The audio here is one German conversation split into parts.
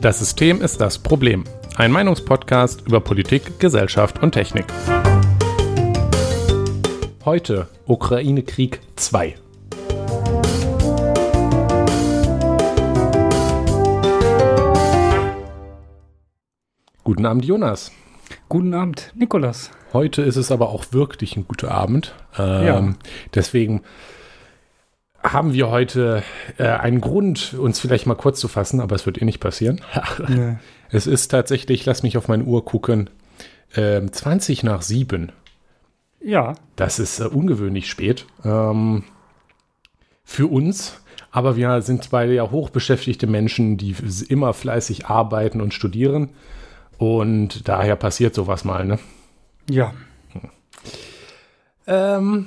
Das System ist das Problem. Ein Meinungspodcast über Politik, Gesellschaft und Technik. Heute Ukraine-Krieg 2. Guten Abend, Jonas. Guten Abend, Nikolas. Heute ist es aber auch wirklich ein guter Abend. Ähm, Ja. Deswegen haben wir heute äh, einen Grund, uns vielleicht mal kurz zu fassen, aber es wird eh nicht passieren. Nee. Es ist tatsächlich, lass mich auf meine Uhr gucken, ähm, 20 nach 7. Ja, Das ist äh, ungewöhnlich spät ähm, für uns. Aber wir sind beide ja hochbeschäftigte Menschen, die immer fleißig arbeiten und studieren. Und daher passiert sowas mal, ne? ja. Ähm,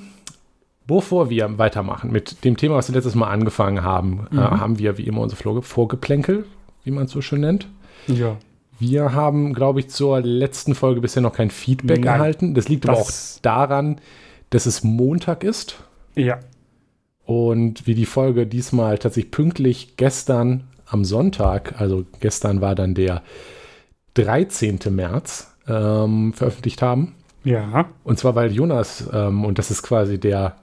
bevor wir weitermachen mit dem Thema, was wir letztes Mal angefangen haben, äh, haben wir wie immer unser Vorge- Vorgeplänkel, wie man es so schön nennt. Ja. Wir haben, glaube ich, zur letzten Folge bisher noch kein Feedback Nein. erhalten. Das liegt aber auch Das- daran, dass es Montag ist Ja. und wir die Folge diesmal tatsächlich pünktlich gestern am Sonntag, also gestern war dann der 13. März, ähm, veröffentlicht haben. Ja. Und zwar, weil Jonas, ähm, und das ist quasi der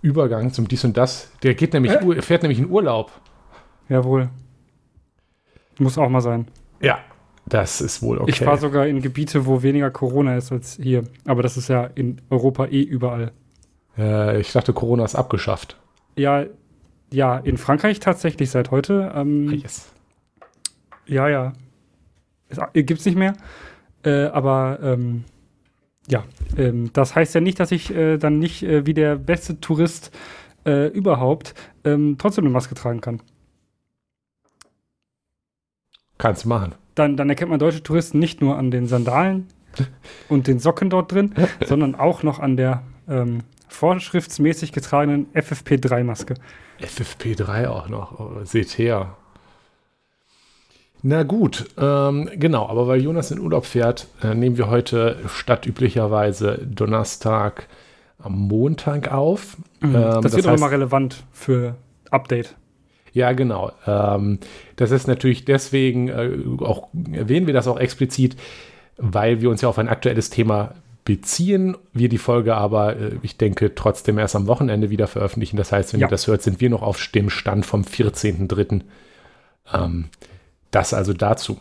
Übergang zum dies und das, der geht nämlich, Äh? Fährt nämlich in Urlaub. Jawohl. Muss auch mal sein. Ja, das ist wohl okay. Ich fahre sogar in Gebiete, wo weniger Corona ist als hier. Aber das ist ja in Europa eh überall. äh, ich dachte, Corona ist abgeschafft. Ja, ja, in Frankreich tatsächlich seit heute. Ähm, Yes. Ja, ja. Es äh, gibt's nicht mehr. Äh, aber ähm, ja, ähm, das heißt ja nicht, dass ich äh, dann nicht äh, wie der beste Tourist äh, überhaupt ähm, trotzdem eine Maske tragen kann. Kannst du machen. Dann, dann erkennt man deutsche Touristen nicht nur an den Sandalen und den Socken dort drin, sondern auch noch an der ähm, vorschriftsmäßig getragenen FFP3-Maske. FFP3 auch noch. Oh, seht her. Na gut, ähm, genau, aber weil Jonas in Urlaub fährt, äh, nehmen wir heute statt üblicherweise Donnerstag am Montag auf. Ähm, das, wird auch mal relevant für Update. Ja, genau. Ähm, das ist natürlich deswegen, äh, auch erwähnen wir das auch explizit, weil wir uns ja auf ein aktuelles Thema beziehen. Wir die Folge aber, äh, ich denke, trotzdem erst am Wochenende wieder veröffentlichen. Das heißt, wenn Ja. ihr das hört, sind wir noch auf dem Stand vom 14.03. Ähm, das also dazu.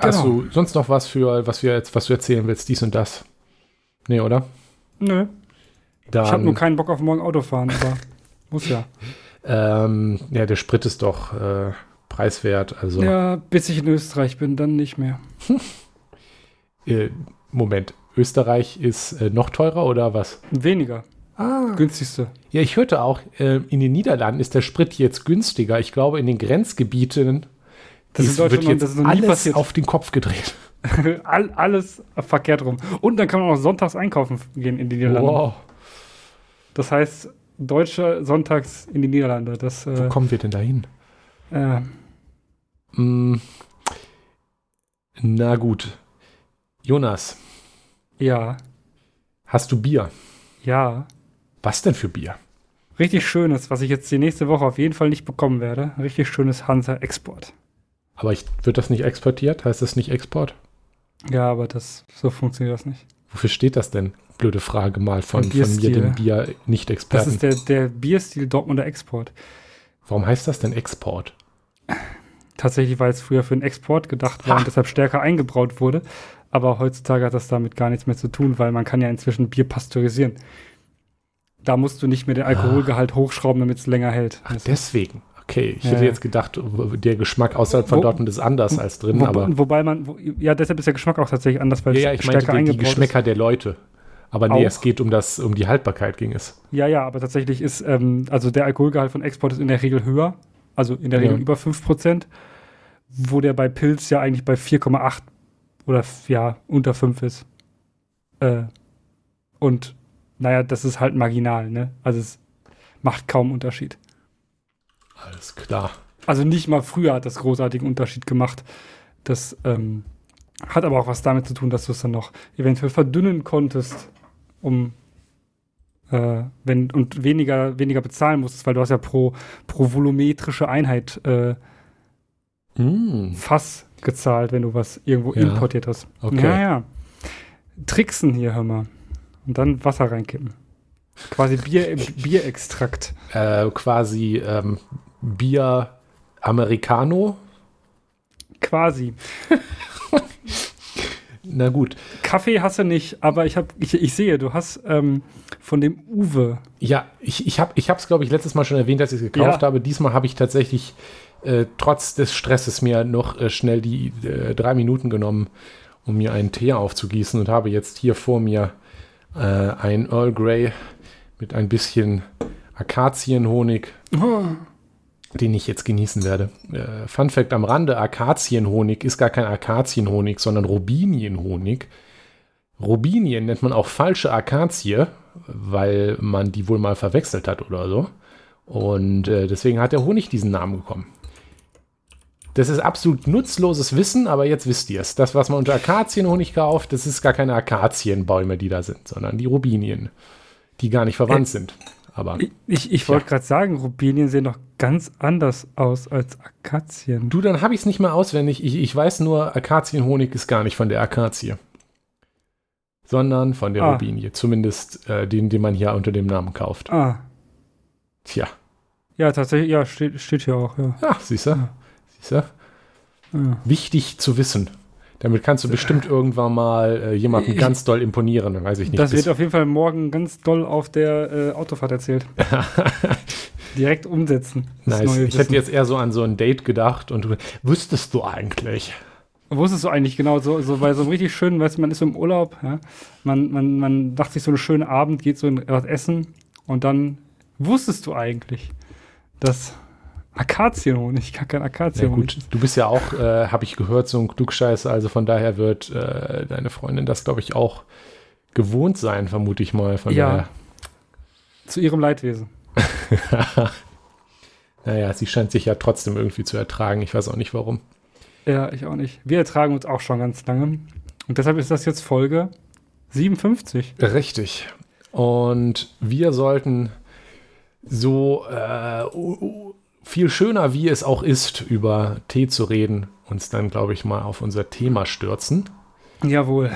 Hast Genau. du sonst noch was für, was wir jetzt, was du erzählen willst, dies und das? Nee, oder? Nö, Dann, ich habe nur keinen Bock auf morgen Autofahren, aber muss ja. ähm, ja, der Sprit ist doch äh, preiswert. Also Ja, bis ich in Österreich bin, dann nicht mehr. Äh, Moment, Österreich ist äh, noch teurer oder was? Weniger. Ah. Günstigste. Ja, ich hörte auch, äh, in den Niederlanden ist der Sprit jetzt günstiger. Ich glaube, in den Grenzgebieten Das ist, wird jetzt das ist alles passiert. auf den Kopf gedreht. All, alles verkehrt rum. Und dann kann man auch sonntags einkaufen gehen in die Niederlande. Wow, Das heißt, Deutsche sonntags in die Niederlande. Das, wo äh, kommen wir denn dahin? äh, Mm, na gut. Jonas, ja, hast du Bier? ja. Was denn für Bier? Richtig schönes, was ich jetzt die nächste Woche auf jeden Fall nicht bekommen werde. Richtig schönes Hansa Export. Aber ich, wird das nicht exportiert? Heißt das nicht Export? Ja, aber das, so funktioniert das nicht. Wofür steht das denn? Blöde Frage mal von, von mir, dem Das Bier-Nicht-Experten. ist der, der Bierstil Dortmunder Export. Warum heißt das denn Export? Tatsächlich, weil es früher für den Export gedacht war Ha. und deshalb stärker eingebraut wurde. Aber heutzutage hat das damit gar nichts mehr zu tun, weil man kann ja inzwischen Bier pasteurisieren. Da musst du nicht mehr den Alkoholgehalt hochschrauben, damit es länger hält. Ach, Das- deswegen. Okay, ich Ja, hätte ja. jetzt gedacht, der Geschmack außerhalb von Wo- Dortmund ist anders als drin, Wo, aber wobei man, wo, ja, deshalb ist der Geschmack auch tatsächlich anders, weil ja, ja, es ich meinte stärker die, die eingebaut Geschmäcker der Leute. Aber nee, Auch. es geht um das, um die Haltbarkeit ging es. ist. Ja, ja, aber tatsächlich ist, ähm, also der Alkoholgehalt von Export ist in der Regel höher, also in der Ja. Regel über 5%, wo der bei Pilz ja eigentlich bei 4,8 oder ja, unter 5 ist. Äh, und naja, das ist halt marginal, ne? Also es macht kaum Unterschied. Alles klar. Also nicht mal früher hat das großartigen Unterschied gemacht. Das ähm, hat aber auch was damit zu tun, dass du es dann noch eventuell verdünnen konntest, um Äh, wenn, und weniger, weniger bezahlen musstest, weil du hast ja pro, pro volumetrische Einheit äh, Mm, Fass gezahlt, wenn du was irgendwo Ja. importiert hast. Okay. Ja, ja. Tricksen hier, hör mal. Und dann Wasser reinkippen. Quasi Bier, Bierextrakt. äh, quasi ähm, Bier Americano. Quasi. Na gut. Kaffee hast du nicht, aber ich, hab, ich, ich sehe, du hast ähm, von dem Uwe. Ja, ich, ich habe es, glaube ich, letztes Mal schon erwähnt, dass ich es gekauft Ja. habe. Diesmal habe ich tatsächlich äh, trotz des Stresses mir noch äh, schnell die äh, drei Minuten genommen, um mir einen Tee aufzugießen und habe jetzt hier vor mir äh, ein Earl Grey mit ein bisschen Akazienhonig, den ich jetzt genießen werde. Äh, Fun Fact am Rande: Akazienhonig ist gar kein Akazienhonig, sondern Robinienhonig. Robinien nennt man auch falsche Akazie, weil man die wohl mal verwechselt hat oder so. Und äh, deswegen hat der Honig diesen Namen bekommen. Das ist absolut nutzloses Wissen, aber jetzt wisst ihr es. Das, was man unter Akazienhonig kauft, das ist gar keine Akazienbäume, die da sind, sondern die Robinien, die gar nicht verwandt sind. Aber Ich, ich, wollte gerade sagen, Rubinien sehen doch ganz anders aus als Akazien. du, dann habe ich es nicht mehr auswendig. Ich, ich weiß nur, Akazienhonig ist gar nicht von der Akazie, sondern von der Ah. Robinie. Zumindest äh, den, den man hier unter dem Namen kauft. Ah, Tja, ja, tatsächlich, ja, steht, steht hier auch, ja. ja, siehst du? Siehst du? ja. Wichtig zu wissen. Damit kannst du bestimmt irgendwann mal äh, jemandem Ich- ganz doll imponieren. Weiß ich nicht. Das wird auf jeden Fall morgen ganz doll auf der äh, Autofahrt erzählt. Direkt umsetzen. nice. Ich hätte jetzt eher so an so ein Date gedacht und du wüsstest du eigentlich. Wusstest du eigentlich genau, so, so bei so einem richtig schönen, weißt du, man ist so im Urlaub, ja? man, man, man macht sich so einen schönen Abend, geht so in was essen und dann wusstest du eigentlich, dass Akazienhonig gar kein Ja, Akazienhonig gut, du bist ja auch, äh, habe ich gehört, so ein Klugscheißer, also von daher wird äh, deine Freundin das, glaube ich, auch gewohnt sein, vermute ich mal. Von Ja. Zu ihrem Leidwesen. daher. naja, sie scheint sich ja trotzdem irgendwie zu ertragen. Ich weiß auch nicht warum. Ja, ich auch nicht. Wir ertragen uns auch schon ganz lange. Und deshalb ist das jetzt Folge 57. Richtig. Und wir sollten so äh, viel schöner, wie es auch ist, über Tee zu reden, uns dann, glaube ich, mal auf unser Thema stürzen. Jawohl.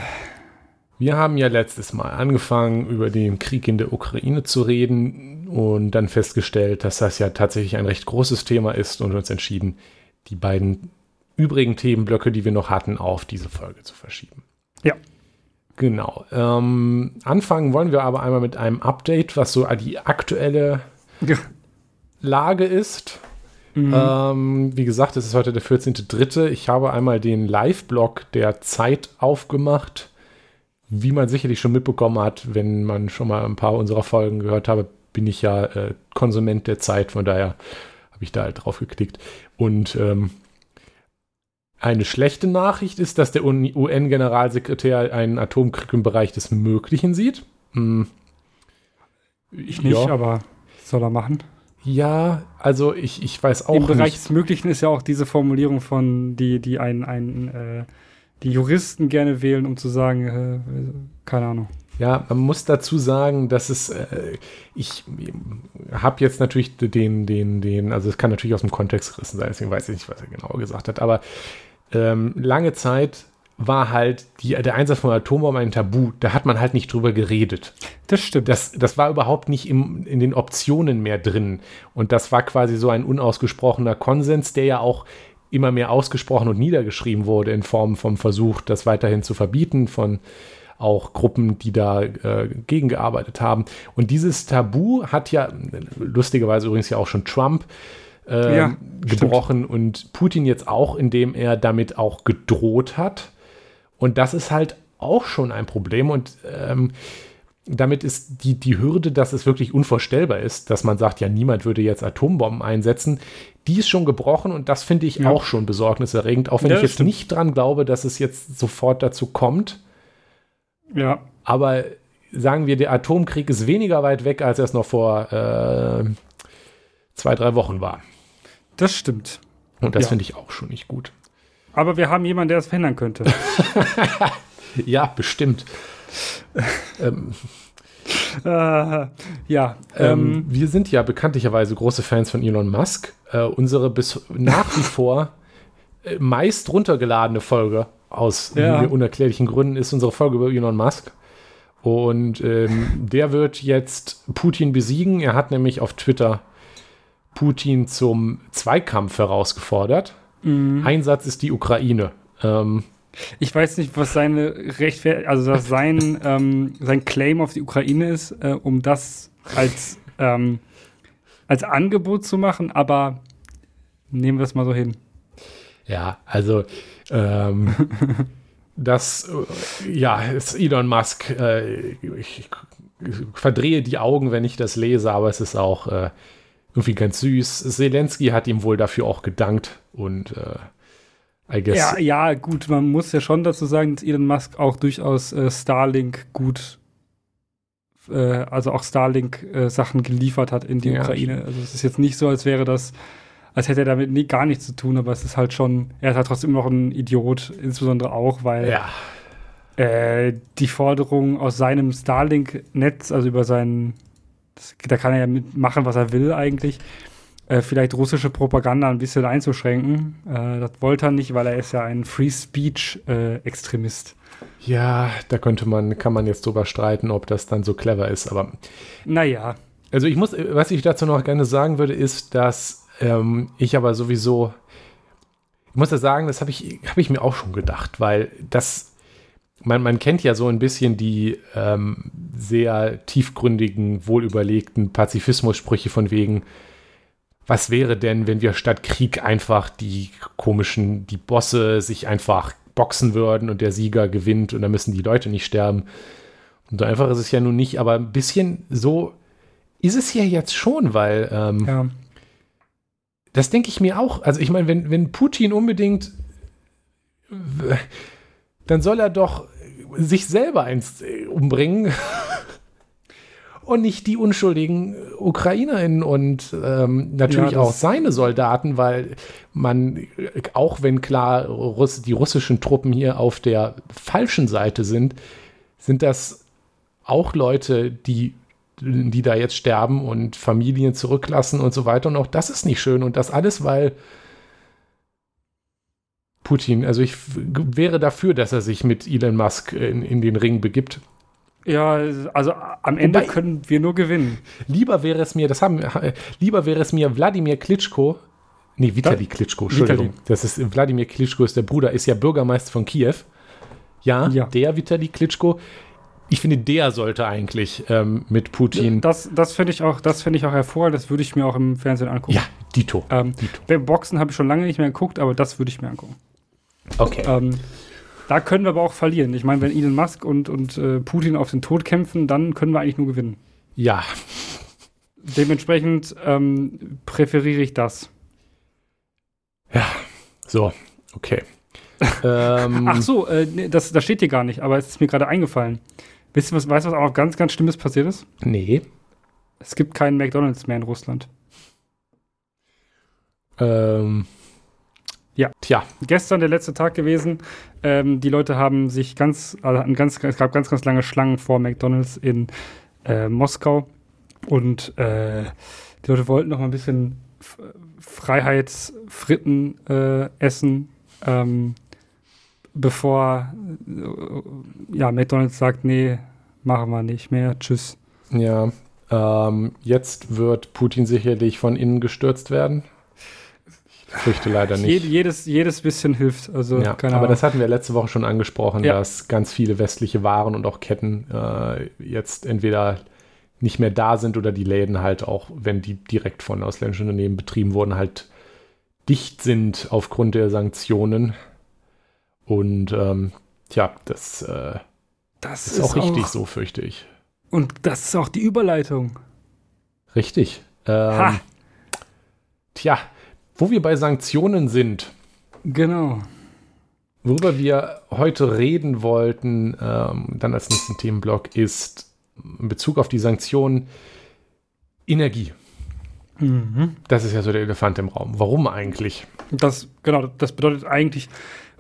Wir haben ja letztes Mal angefangen, über den Krieg in der Ukraine zu reden und dann festgestellt, dass das ja tatsächlich ein recht großes Thema ist und uns entschieden, die beiden übrigen Themenblöcke, die wir noch hatten, auf diese Folge zu verschieben. Ja. Genau. Ähm, anfangen wollen wir aber einmal mit einem Update, was so die aktuelle Lage ist. Mhm. Ähm, wie gesagt, es ist heute der 14.3. Ich habe einmal den Live-Blog der Zeit aufgemacht. Wie man sicherlich schon mitbekommen hat, wenn man schon mal ein paar unserer Folgen gehört habe, bin ich ja äh, Konsument der Zeit. Von daher habe ich da halt drauf geklickt. Und ähm, eine schlechte Nachricht ist, dass der UN-Generalsekretär einen Atomkrieg im Bereich des Möglichen sieht. Hm. ich nicht, ja. aber soll er machen? Ja, also ich, ich weiß auch Im Bereich nicht. des Möglichen ist ja auch diese Formulierung von, die, die ein, ein äh, die Juristen gerne wählen, um zu sagen, äh, keine Ahnung. Ja, man muss dazu sagen, dass es, äh, ich habe jetzt natürlich den, den, den, also es kann natürlich aus dem Kontext gerissen sein, deswegen weiß ich nicht, was er genau gesagt hat, aber ähm, lange Zeit war halt die, der Einsatz von Atombomben ein Tabu. Da hat man halt nicht drüber geredet. Das stimmt. Das, das war überhaupt nicht im, in den Optionen mehr drin. Und das war quasi so ein unausgesprochener Konsens, der ja auch immer mehr ausgesprochen und niedergeschrieben wurde in Form vom Versuch, das weiterhin zu verbieten, von auch Gruppen, die da äh, gegengearbeitet haben. Und dieses Tabu hat ja, lustigerweise übrigens ja auch schon Trump äh, Ja, gebrochen und Putin jetzt auch, indem er damit auch gedroht hat. Und das ist halt auch schon ein Problem. Und ähm, damit ist die, die Hürde, dass es wirklich unvorstellbar ist, dass man sagt, ja, niemand würde jetzt Atombomben einsetzen, die ist schon gebrochen und das finde ich Ja. auch schon besorgniserregend, auch wenn Ja, ich jetzt stimmt. nicht dran glaube, dass es jetzt sofort dazu kommt. ja. Aber sagen wir, der Atomkrieg ist weniger weit weg, als er es noch vor äh, zwei, drei Wochen war. Das stimmt. Und das Ja. finde ich auch schon nicht gut. Aber wir haben jemanden, der es verhindern könnte. Ja, bestimmt. ähm, äh, ja. Ähm, Ähm, wir sind ja bekanntlicherweise große Fans von Elon Musk. Äh, unsere bis nach wie vor äh, meist runtergeladene Folge aus Ja. unerklärlichen Gründen ist unsere Folge über Elon Musk. Und ähm, der wird jetzt Putin besiegen. Er hat nämlich auf Twitter Putin zum Zweikampf herausgefordert. Mhm. Einsatz ist die Ukraine. Ähm, ich weiß nicht, was seine Rechtfer also was sein, ähm, sein Claim auf die Ukraine ist, äh, um das als, ähm, als Angebot zu machen, aber nehmen wir es mal so hin. Ja, also ähm, das, äh, ja, ist Elon Musk. Äh, ich, ich verdrehe die Augen, wenn ich das lese, aber es ist auch äh, irgendwie ganz süß. Zelensky hat ihm wohl dafür auch gedankt und äh, I guess. Ja, ja, gut, man muss ja schon dazu sagen, dass Elon Musk auch durchaus äh, Starlink gut, äh, also auch Starlink-Sachen geliefert hat in die Ja, Ukraine. Also es ist jetzt nicht so, als wäre das, als hätte er damit nie, gar nichts zu tun, aber es ist halt schon, er ist halt trotzdem noch ein Idiot, insbesondere auch, weil ja, äh, die Forderung aus seinem Starlink-Netz, also über seinen, das, da kann er ja mitmachen, was er will eigentlich, äh, vielleicht russische Propaganda ein bisschen einzuschränken. Äh, das wollte er nicht, weil er ist ja ein Free Speech-Extremist. ja, da könnte man, kann man jetzt drüber streiten, ob das dann so clever ist, aber naja, Also ich muss, was ich dazu noch gerne sagen würde, ist, dass ähm, ich aber sowieso, ich muss ja sagen, das habe ich, hab ich mir auch schon gedacht, weil das, man, man kennt ja so ein bisschen die ähm, sehr tiefgründigen, wohlüberlegten Pazifismus-Sprüche von wegen, was wäre denn, wenn wir statt Krieg einfach die komischen, die Bosse sich einfach boxen würden und der Sieger gewinnt und dann müssen die Leute nicht sterben. Und so einfach ist es ja nun nicht, aber ein bisschen so ist es ja jetzt schon, weil ähm, ja. das denke ich mir auch. Also ich meine, wenn, wenn Putin unbedingt, dann soll er doch sich selber eins äh, umbringen und nicht die unschuldigen Ukrainerinnen und ähm, natürlich Ja, auch seine Soldaten, weil man, äh, auch wenn klar Russ die russischen Truppen hier auf der falschen Seite sind, sind das auch Leute, die die da jetzt sterben und Familien zurücklassen und so weiter. Und auch das ist nicht schön. Und das alles, weil Putin, also ich wäre dafür, dass er sich mit Elon Musk in, in den Ring begibt. ja, also am Ende Wobei- können wir nur gewinnen. Lieber wäre es mir, das haben, lieber wäre es mir Wladimir Klitschko, nee, Vitali Klitschko, Entschuldigung. Vitali. Das ist, Wladimir Klitschko ist der Bruder, ist ja Bürgermeister von Kiew. Ja, Ja. der Vitali Klitschko. Ich finde, der sollte eigentlich ähm, mit Putin. Das, das finde ich auch, das finde ich auch hervorragend, das würde ich mir auch im Fernsehen angucken. Ja, Dito. Ähm, Dito. Boxen habe ich schon lange nicht mehr geguckt, aber das würde ich mir angucken. Okay. Ähm, da können wir aber auch verlieren. Ich meine, wenn Elon Musk und, und äh, Putin auf den Tod kämpfen, dann können wir eigentlich nur gewinnen. Ja, Dementsprechend ähm, präferiere ich das. so, okay. ähm, Ach so, äh, nee, das, das steht hier gar nicht, aber es ist mir gerade eingefallen. Wisst ihr, was, weißt du, was auch noch ganz, ganz Schlimmes passiert ist? Nee. Es gibt keinen McDonalds mehr in Russland. Ähm, Ja. Tja, Gestern der letzte Tag gewesen. Ähm, die Leute haben sich ganz, also ganz, es gab ganz, ganz lange Schlangen vor McDonalds in äh, Moskau. Und äh, die Leute wollten noch mal ein bisschen Freiheitsfritten äh, essen, ähm, bevor äh, ja, McDonalds sagt, nee, machen wir nicht mehr, tschüss. ja. Ähm, jetzt wird Putin sicherlich von innen gestürzt werden. Fürchte leider nicht. jedes, jedes bisschen hilft. Also, Ja, aber Ahnung. das hatten wir letzte Woche schon angesprochen, Ja. dass ganz viele westliche Waren und auch Ketten äh, jetzt entweder nicht mehr da sind oder die Läden halt auch, wenn die direkt von ausländischen Unternehmen betrieben wurden, halt dicht sind aufgrund der Sanktionen. Und ähm, tja, das äh, das ist, auch richtig so, fürchte ich. Und das ist auch die Überleitung. Richtig. Ähm, Ha. Tja, wo wir bei Sanktionen sind, Genau. worüber wir heute reden wollten, ähm, dann als nächsten Themenblock, ist in Bezug auf die Sanktionen Energie. Mhm. Das ist ja so der Elefant im Raum. Warum eigentlich? Das, genau, das bedeutet eigentlich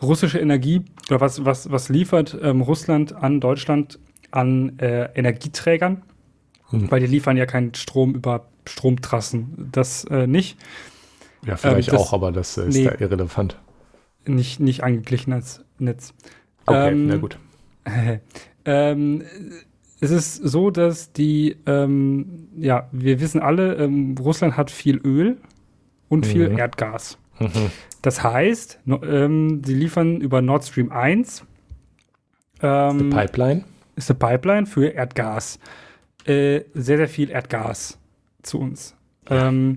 russische Energie, oder was, was, was liefert ähm, Russland an Deutschland an äh, Energieträgern? Mhm. Weil die liefern ja keinen Strom über Stromtrassen. Das äh, nicht. Ja, vielleicht ähm, das, auch, aber das ist nee, da irrelevant. Nicht, nicht angeglichen als Netz. Okay, ähm, na gut. ähm, es ist so, dass die, ähm, ja, wir wissen alle, ähm, Russland hat viel Öl und viel mhm. Erdgas. Mhm. Das heißt, no, ähm, sie liefern über Nord Stream 1. Ähm, ist eine Pipeline? Ist eine Pipeline für Erdgas. Äh, sehr, sehr viel Erdgas zu uns. Ähm,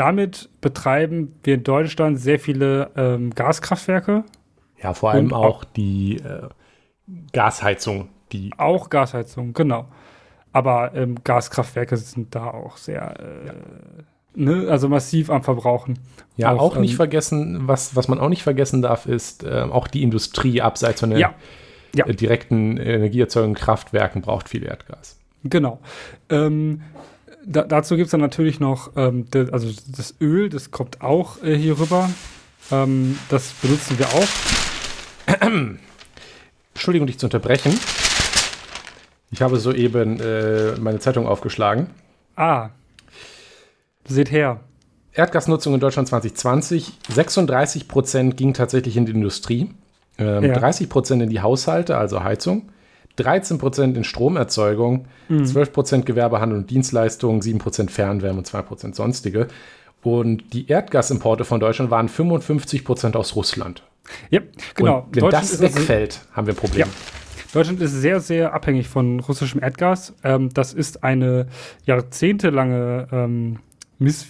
damit betreiben wir in Deutschland sehr viele ähm, Gaskraftwerke. Ja, vor allem auch, auch die äh, Gasheizung. Die auch Gasheizung, genau. Aber ähm, Gaskraftwerke sind da auch sehr, äh, ja. ne, also massiv am Verbrauchen. Ja, auch, auch nicht ähm, vergessen, was, was man auch nicht vergessen darf, ist äh, auch die Industrie abseits von den ja. Ja. Äh, direkten Energieerzeugung Kraftwerken braucht viel Erdgas. Genau. Ähm, da, dazu gibt es dann natürlich noch, ähm, de, also das Öl, das kommt auch äh, hier rüber. Ähm, das benutzen wir auch. Entschuldigung, dich zu unterbrechen. Ich habe soeben äh, meine Zeitung aufgeschlagen. Ah. Seht her. Erdgasnutzung in Deutschland 2020. 36 Prozent ging tatsächlich in die Industrie. Ähm, ja. 30 Prozent in die Haushalte, also Heizung. 13 Prozent in Stromerzeugung, mhm. 12 Prozent Gewerbehandel und Dienstleistungen, 7 Prozent Fernwärme und 2 Prozent sonstige. Und die Erdgasimporte von Deutschland waren 55 Prozent aus Russland. Ja, genau. Und wenn das wegfällt, haben wir ein Problem. Ja. Deutschland ist sehr, sehr abhängig von russischem Erdgas. Ähm, das ist eine jahrzehntelange ähm, Miss,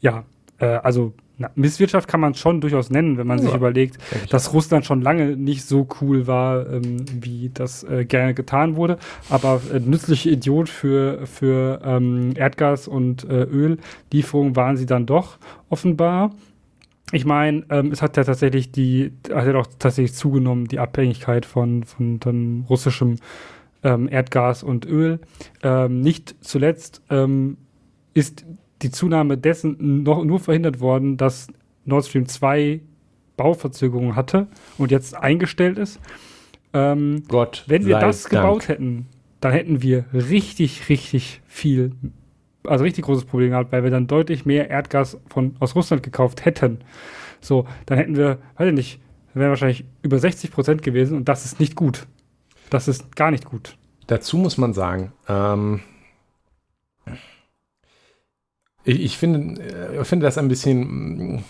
ja, äh, also na, Misswirtschaft kann man schon durchaus nennen, wenn man ja, sich überlegt, dass Russland schon lange nicht so cool war, ähm, wie das äh, gerne getan wurde. Aber äh, nützliche Idiot für, für ähm, Erdgas- und äh, Öllieferungen waren sie dann doch offenbar. Ich meine, ähm, es hat ja tatsächlich die, hat ja auch tatsächlich zugenommen, die Abhängigkeit von, von, von russischem ähm, Erdgas und Öl. Ähm, nicht zuletzt ähm, ist die Zunahme dessen noch nur verhindert worden, dass Nord Stream 2 Bauverzögerungen hatte und jetzt eingestellt ist. Ähm, Gott. Wenn wir das Dank. gebaut hätten, dann hätten wir richtig, richtig viel, also richtig großes Problem gehabt, weil wir dann deutlich mehr Erdgas von, aus Russland gekauft hätten. So, dann hätten wir, weiß ich nicht, wären wahrscheinlich über 60 Prozent gewesen und das ist nicht gut. Das ist gar nicht gut. Dazu muss man sagen, ähm, ich, ich finde, äh, finde das ein bisschen mm,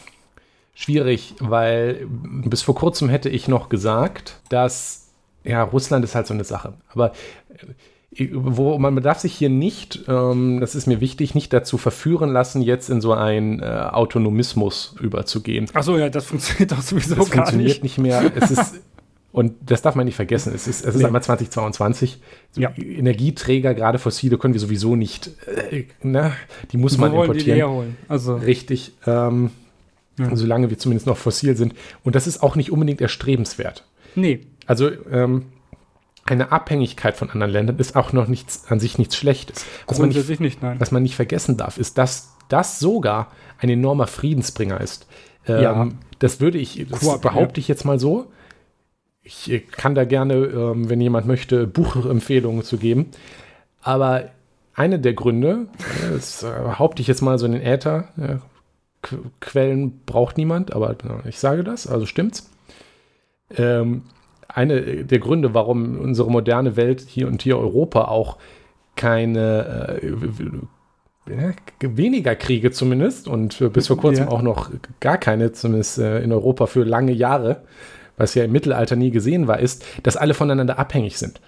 schwierig, weil bis vor kurzem hätte ich noch gesagt, dass ja, Russland ist halt so eine Sache. Aber äh, wo man darf sich hier nicht, ähm, das ist mir wichtig, nicht dazu verführen lassen, jetzt in so einen äh, Autonomismus überzugehen. Achso, ja, das funktioniert doch sowieso das gar funktioniert nicht. mehr. Es ist Und das darf man nicht vergessen. Es ist, es ist nee. einmal 2022. Ja. Energieträger, gerade fossile, können wir sowieso nicht. Äh, ne? Die muss Wo man importieren. Die holen? Also. Richtig. Ähm, ja. Solange wir zumindest noch fossil sind. Und das ist auch nicht unbedingt erstrebenswert. Nee. Also ähm, eine Abhängigkeit von anderen Ländern ist auch noch nichts an sich nichts Schlechtes. Was man nicht, nicht nein. was man nicht vergessen darf, ist, dass das sogar ein enormer Friedensbringer ist. Ähm, ja. Das würde ich, das behaupte ich jetzt mal so ich kann da gerne, ähm, wenn jemand möchte, Buchempfehlungen zu geben. Aber eine der Gründe, das äh, behaupte ich jetzt mal so in den Äther, ja, Quellen braucht niemand, aber ich sage das, also stimmt's. Ähm, eine der Gründe, warum unsere moderne Welt hier und hier Europa auch keine äh, weniger Kriege zumindest und bis vor kurzem ja. auch noch gar keine, zumindest äh, in Europa für lange Jahre, was ja im Mittelalter nie gesehen war, ist, dass alle voneinander abhängig sind.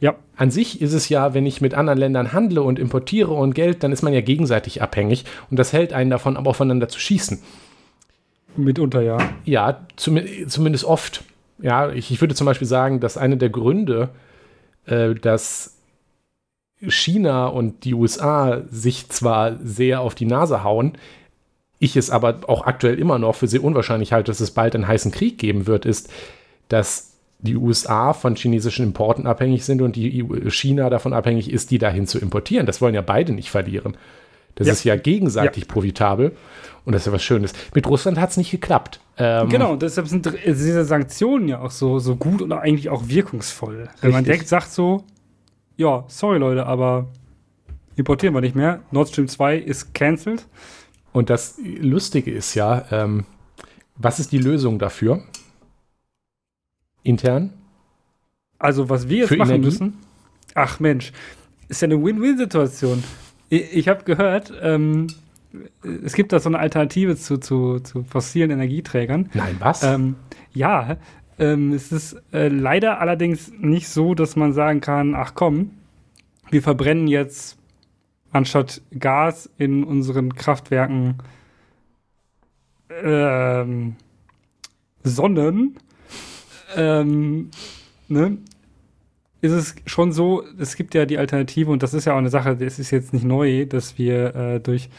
Ja. An sich ist es ja, wenn ich mit anderen Ländern handle und importiere und Geld, dann ist man ja gegenseitig abhängig und das hält einen davon, aber aufeinander zu schießen. Mitunter, ja. Ja, zum, zumindest oft. Ja, ich, ich, würde zum Beispiel sagen, dass einer der Gründe, äh, dass China und die USA sich zwar sehr auf die Nase hauen, ich es aber auch aktuell immer noch für sehr unwahrscheinlich halte, dass es bald einen heißen Krieg geben wird, ist, dass die USA von chinesischen Importen abhängig sind und die China davon abhängig ist, die dahin zu importieren. Das wollen ja beide nicht verlieren. Das ja. ist ja gegenseitig ja. profitabel und das ist ja was Schönes. Mit Russland hat es nicht geklappt. Ähm, genau, deshalb sind diese Sanktionen ja auch so, so gut und eigentlich auch wirkungsvoll. Wenn richtig. man direkt sagt so, ja, sorry Leute, aber importieren wir nicht mehr. Nord Stream 2 ist cancelled. Und das Lustige ist ja, ähm, was ist die Lösung dafür? Intern? Also, was wir jetzt Für machen Energie? müssen. Ach Mensch, ist ja eine Win-Win-Situation. Ich, ich habe gehört, ähm, es gibt da so eine Alternative zu, zu, zu fossilen Energieträgern. Nein, was? Ähm, ja, ähm, es ist äh, leider allerdings nicht so, dass man sagen kann, ach komm, wir verbrennen jetzt anstatt Gas in unseren Kraftwerken ähm, Sonnen. Ähm, ne? Ist es schon so, es gibt ja die Alternative und das ist ja auch eine Sache, das ist jetzt nicht neu, dass wir äh, durch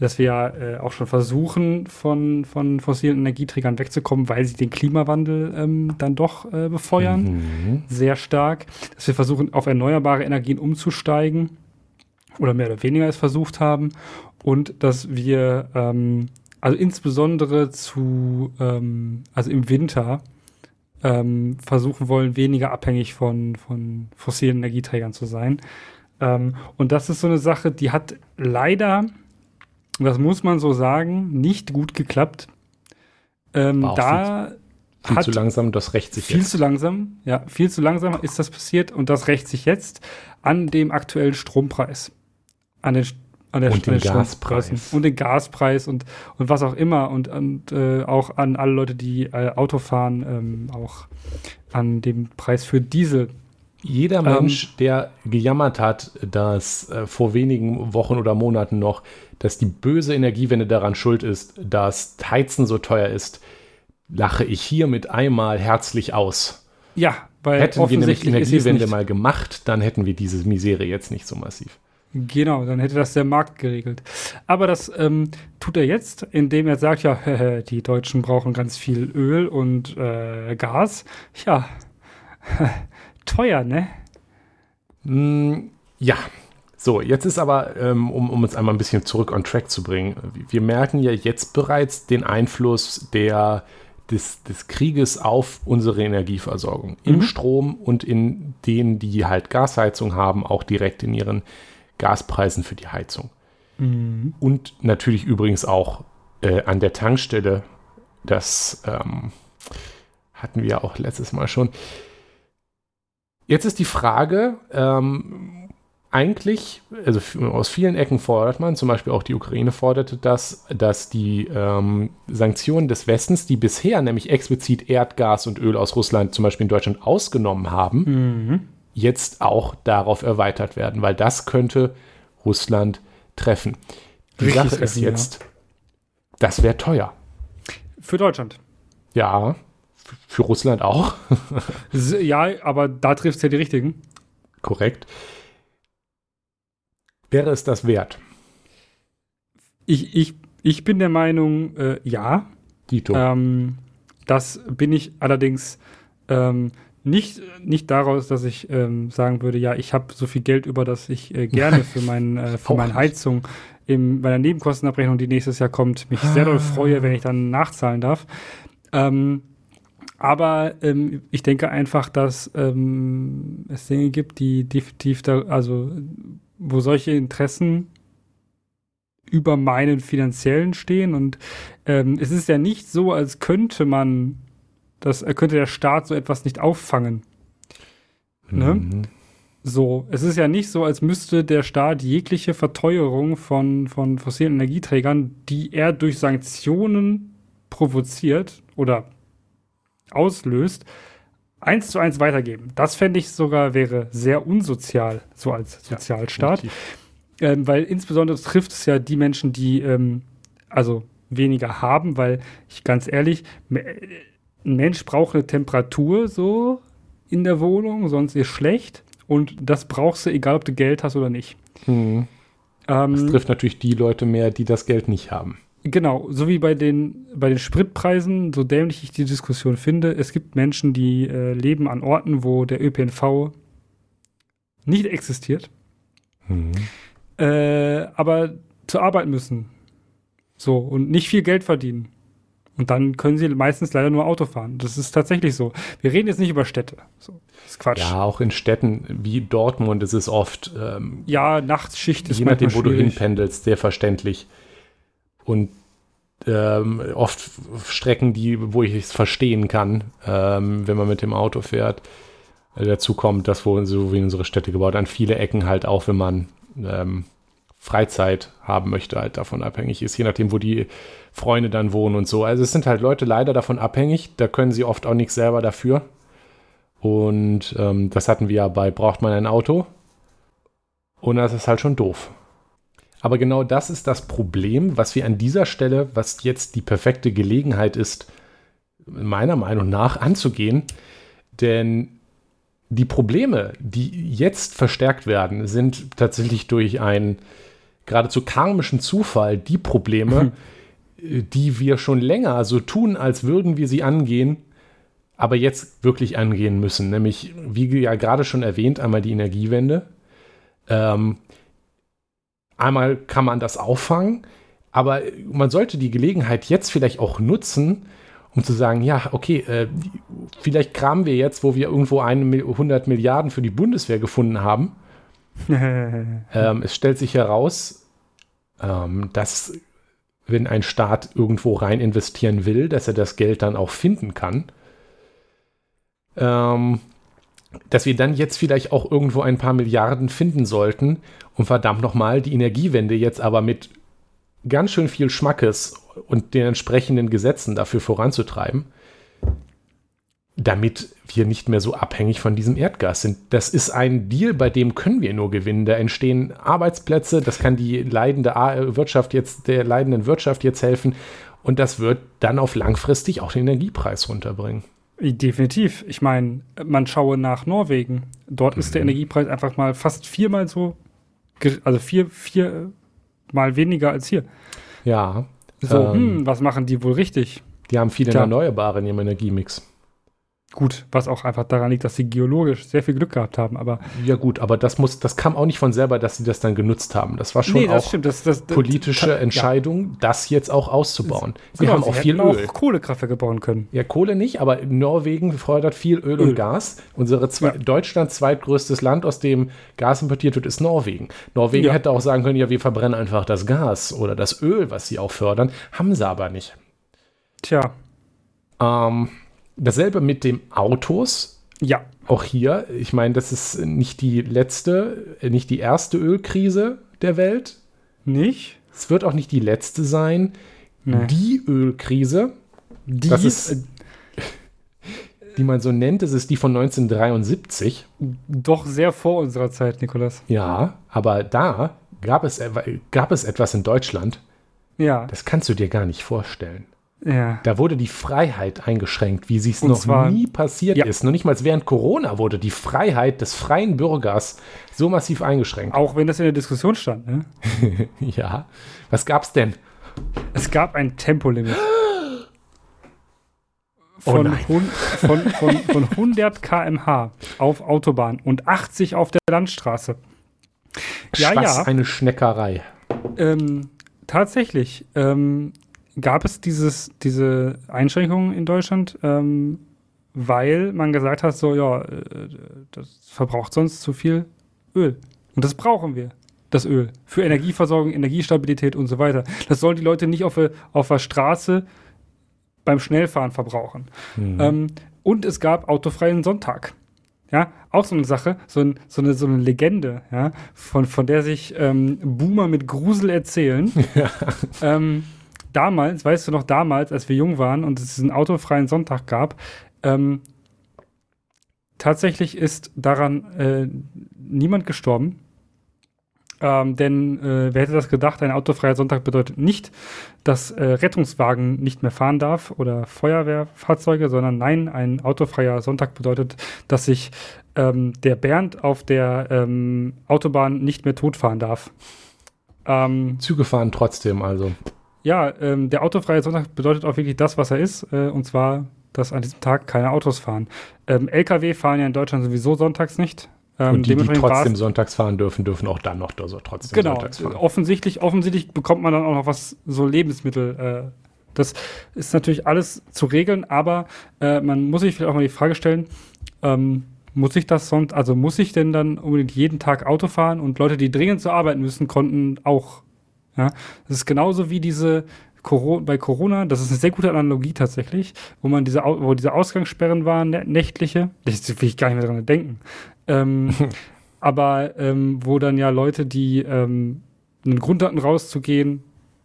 dass wir ja äh, auch schon versuchen, von, von fossilen Energieträgern wegzukommen, weil sie den Klimawandel ähm, dann doch äh, befeuern, Mhm. sehr stark. Dass wir versuchen, auf erneuerbare Energien umzusteigen oder mehr oder weniger es versucht haben und dass wir ähm, also insbesondere zu, ähm, also im Winter ähm, versuchen wollen, weniger abhängig von, von fossilen Energieträgern zu sein. Ähm, und das ist so eine Sache, die hat leider, das muss man so sagen, nicht gut geklappt. Ähm, da Viel zu langsam, das rächt sich viel jetzt. zu langsam, ja, viel zu langsam ist das passiert und das rächt sich jetzt an dem aktuellen Strompreis. An den, an der, Und den Gaspreis. Und den Gaspreis und, und was auch immer und, und äh, auch an alle Leute, die äh, Auto fahren, ähm, auch an dem Preis für Diesel. Jeder Ähm, Mensch, der gejammert hat, dass äh, vor wenigen Wochen oder Monaten noch, dass die böse Energiewende daran schuld ist, dass Heizen so teuer ist, lache ich hiermit einmal herzlich aus. Ja, weil Hätten wir nämlich Energiewende mal gemacht, dann hätten wir diese Misere jetzt nicht so massiv. Genau, dann hätte das der Markt geregelt. Aber das ähm, tut er jetzt, indem er sagt, ja, die Deutschen brauchen ganz viel Öl und äh, Gas. Ja, teuer, ne? Mm, ja, so, jetzt ist aber, ähm, um, um uns einmal ein bisschen zurück on track zu bringen, wir merken ja jetzt bereits den Einfluss der, des, des Krieges auf unsere Energieversorgung. Im Mhm. Strom und in denen, die halt Gasheizung haben, auch direkt in ihren Gaspreisen für die Heizung. Und natürlich übrigens auch äh, an der Tankstelle. Das ähm, hatten wir ja auch letztes Mal schon. Jetzt ist die Frage, ähm, eigentlich, also aus vielen Ecken fordert man, zum Beispiel auch die Ukraine forderte das, dass die ähm, Sanktionen des Westens, die bisher nämlich explizit Erdgas und Öl aus Russland zum Beispiel in Deutschland ausgenommen haben, Mhm. Jetzt auch darauf erweitert werden, weil das könnte Russland treffen. Die Richtig Sache ist ja. jetzt, das wäre teuer. Für Deutschland. Ja, für Russland auch, Ja, aber da trifft es ja die richtigen. korrekt. Wäre es das wert, Ich, ich, ich bin der Meinung, äh, ja. Dito? Ähm, das bin ich allerdings ähm, nicht, nicht daraus, dass ich ähm, sagen würde, ja, ich habe so viel Geld über, dass ich äh, gerne für, mein, äh, für meine. Heizung in meiner Nebenkostenabrechnung, die nächstes Jahr kommt, mich sehr doll freue, wenn ich dann nachzahlen darf. Ähm, aber ähm, ich denke einfach, dass ähm, es Dinge gibt, die definitiv da, also wo solche Interessen über meinen finanziellen stehen und ähm, es ist ja nicht so, als könnte man das äh, könnte der Staat so etwas nicht auffangen. ne? Mhm. So, es ist ja nicht so, als müsste der Staat jegliche Verteuerung von, von fossilen Energieträgern, die er durch Sanktionen provoziert oder auslöst, eins zu eins weitergeben. Das fände ich sogar wäre sehr unsozial, so als Ja, Sozialstaat. definitiv. Ähm, weil insbesondere trifft es ja die Menschen, die ähm, also weniger haben, weil ich ganz ehrlich, ein Mensch braucht eine Temperatur so in der Wohnung, sonst ist schlecht. Und das brauchst du, egal ob du Geld hast oder nicht. Das Ähm, trifft natürlich die Leute mehr, die das Geld nicht haben. genau, so wie bei den, bei den Spritpreisen, so dämlich ich die Diskussion finde, es gibt Menschen, die äh, leben an Orten, wo der ÖPNV nicht existiert. Mhm. äh, aber zur Arbeit müssen. So, und nicht viel Geld verdienen. Und dann können sie meistens leider nur Auto fahren. Das ist tatsächlich so. Wir reden jetzt nicht über Städte. So, das ist Quatsch. Ja, auch in Städten wie Dortmund ist es oft. Ähm, ja, Nachtsschicht ist Je nachdem, wo du hinpendelst, sehr verständlich. Und ähm, oft Strecken, die, wo ich es verstehen kann, ähm, wenn man mit dem Auto fährt. Äh, dazu kommt, dass wo so wie unsere Städte gebaut, an viele Ecken halt auch, wenn man ähm, Freizeit haben möchte, halt davon abhängig ist, je nachdem, wo die Freunde dann wohnen und so. Also es sind halt Leute leider davon abhängig, da können sie oft auch nichts selber dafür. Und ähm, das hatten wir ja bei Braucht man ein Auto? Und das ist halt schon doof. Aber genau das ist das Problem, was wir an dieser Stelle, was jetzt die perfekte Gelegenheit ist, meiner Meinung nach anzugehen. Denn die Probleme, die jetzt verstärkt werden, sind tatsächlich durch einen geradezu karmischen Zufall die Probleme, hm. die wir schon länger so tun, als würden wir sie angehen, aber jetzt wirklich angehen müssen. Nämlich, wie ja gerade schon erwähnt, einmal die Energiewende. Ähm, Einmal kann man das auffangen, aber man sollte die Gelegenheit jetzt vielleicht auch nutzen, um zu sagen, ja, okay, äh, vielleicht kramen wir jetzt, wo wir irgendwo 100 Milliarden für die Bundeswehr gefunden haben. ähm, es stellt sich heraus, ähm, dass wenn ein Staat irgendwo rein investieren will, dass er das Geld dann auch finden kann. Ähm, dass wir dann jetzt vielleicht auch irgendwo ein paar Milliarden finden sollten, um verdammt nochmal die Energiewende jetzt aber mit ganz schön viel Schmackes und den entsprechenden Gesetzen dafür voranzutreiben, damit wir nicht mehr so abhängig von diesem Erdgas sind. Das ist ein Deal, bei dem können wir nur gewinnen. Da entstehen Arbeitsplätze, das kann die leidende Wirtschaft jetzt, der leidenden Wirtschaft jetzt helfen und das wird dann auf langfristig auch den Energiepreis runterbringen. Definitiv. Ich meine, man schaue nach Norwegen. Dort mhm. ist der mhm. Energiepreis einfach mal fast viermal so, also vier, vier mal weniger als hier. Ja. So, ähm, hm, was machen die wohl richtig? Die haben viele Tja. Erneuerbare in ihrem Energiemix. Gut, was auch einfach daran liegt, dass sie geologisch sehr viel Glück gehabt haben, aber. Ja, gut, aber das muss, das kam auch nicht von selber, dass sie das dann genutzt haben. Das war schon nee, das auch das, das, politische kann, Entscheidung, ja. das jetzt auch auszubauen. Sie genau, haben auch viel Öl. auch Kohlekraftwerke bauen können. Ja, Kohle nicht, aber Norwegen fördert viel Öl, Öl. und Gas. Unsere zwei, ja. Deutschland zweitgrößtes Land, aus dem Gas importiert wird, ist Norwegen. Norwegen ja. hätte auch sagen können, ja, wir verbrennen einfach das Gas oder das Öl, was sie auch fördern, haben sie aber nicht. Tja. Ähm, Dasselbe mit dem Autos. Ja. Auch hier, ich meine, das ist nicht die letzte, äh, nicht die erste Ölkrise der Welt. Nicht? Es wird auch nicht die letzte sein. Nee. Die Ölkrise, die das ist, äh, die man so nennt, das ist die von 1973. Doch sehr vor unserer Zeit, Nikolas. Ja, aber da gab es, gab es etwas in Deutschland. Ja. Das kannst du dir gar nicht vorstellen. Ja. Da wurde die Freiheit eingeschränkt, wie sie es noch zwar, nie passiert ja. ist. Noch nicht mal während Corona wurde die Freiheit des freien Bürgers so massiv eingeschränkt. Auch wenn das in der Diskussion stand, ne? ja. Was gab's denn? Es gab ein Tempolimit. Von, oh von, von, von 100 km/h auf Autobahn und 80 auf der Landstraße. Ja, Was ja. eine Schneckerei. Ähm, tatsächlich. Ähm, gab es dieses, diese Einschränkungen in Deutschland, ähm, weil man gesagt hat, so, ja, äh, das verbraucht sonst zu viel Öl. Und das brauchen wir, das Öl. Für Energieversorgung, Energiestabilität und so weiter. Das sollen die Leute nicht auf, auf der Straße beim Schnellfahren verbrauchen. Mhm. Ähm, und es gab autofreien Sonntag. Ja, auch so eine Sache, so, ein, so, eine, so eine Legende, ja, von, von der sich ähm, Boomer mit Grusel erzählen. Ja. Ähm, damals, weißt du noch, damals, als wir jung waren und es einen autofreien Sonntag gab, ähm, tatsächlich ist daran äh, niemand gestorben. Ähm, denn äh, wer hätte das gedacht, ein autofreier Sonntag bedeutet nicht, dass äh, Rettungswagen nicht mehr fahren darf oder Feuerwehrfahrzeuge, sondern nein, ein autofreier Sonntag bedeutet, dass sich ähm, der Bernd auf der ähm, Autobahn nicht mehr totfahren darf. Ähm, Züge fahren trotzdem also. Ja, ähm, der autofreie Sonntag bedeutet auch wirklich das, was er ist, äh, und zwar, dass an diesem Tag keine Autos fahren. Ähm, LKW fahren ja in Deutschland sowieso sonntags nicht. Ähm, und die, die trotzdem sonntags fahren dürfen, dürfen auch dann noch so trotzdem genau, sonntags fahren. Offensichtlich, offensichtlich bekommt man dann auch noch was, so Lebensmittel Das ist natürlich alles zu regeln, aber äh, man muss sich vielleicht auch mal die Frage stellen, ähm, muss ich das sonst, also muss ich denn dann unbedingt jeden Tag Auto fahren und Leute, die dringend zur Arbeit müssen, konnten auch. Ja, das ist genauso wie diese bei Corona, das ist eine sehr gute Analogie tatsächlich, wo man diese, wo diese Ausgangssperren waren, nächtliche, das will ich gar nicht mehr dran denken. Ähm, aber ähm, wo dann ja Leute, die ähm, einen Grund hatten, rauszugehen,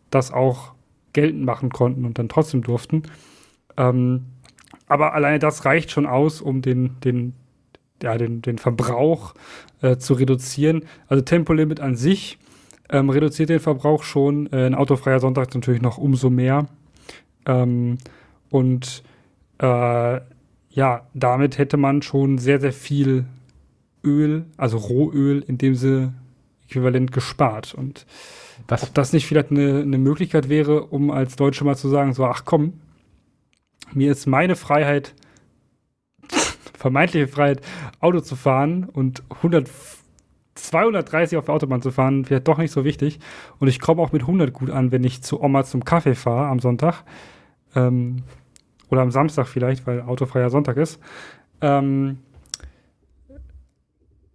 das auch geltend machen konnten und dann trotzdem durften. Ähm, aber alleine das reicht schon aus, um den, den, ja, den, den Verbrauch äh, zu reduzieren. Also Tempolimit an sich ähm, reduziert den Verbrauch schon. Äh, ein autofreier Sonntag natürlich noch umso mehr. Ähm, und äh, ja, damit hätte man schon sehr, sehr viel Öl, also Rohöl in dem Sinne äquivalent gespart. Und Was? ob das nicht vielleicht eine, eine Möglichkeit wäre, um als Deutsche mal zu sagen, so, ach komm, mir ist meine Freiheit, vermeintliche Freiheit, Auto zu fahren und 100 230 auf der Autobahn zu fahren, vielleicht doch nicht so wichtig. Und ich komme auch mit 100 gut an, wenn ich zu Oma zum Kaffee fahre am Sonntag. Ähm, oder am Samstag vielleicht, weil autofreier Sonntag ist. Ähm,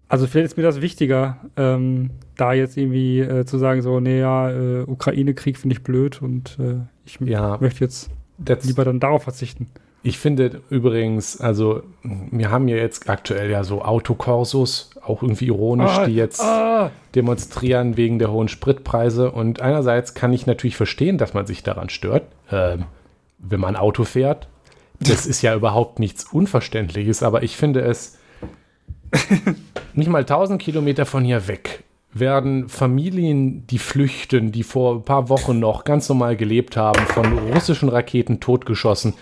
also vielleicht ist mir das wichtiger, ähm, da jetzt irgendwie äh, zu sagen, so, nee, ja, äh, Ukraine-Krieg finde ich blöd und äh, ich ja, möchte jetzt lieber dann darauf verzichten. Ich finde übrigens, also wir haben ja jetzt aktuell ja so Autokorsos, auch irgendwie ironisch, ah, die jetzt ah. demonstrieren wegen der hohen Spritpreise. Und einerseits kann ich natürlich verstehen, dass man sich daran stört, äh, wenn man Auto fährt. Das ist ja überhaupt nichts Unverständliches, aber ich finde es nicht mal 1000 Kilometer von hier weg werden Familien, die flüchten, die vor ein paar Wochen noch ganz normal gelebt haben, von russischen Raketen totgeschossen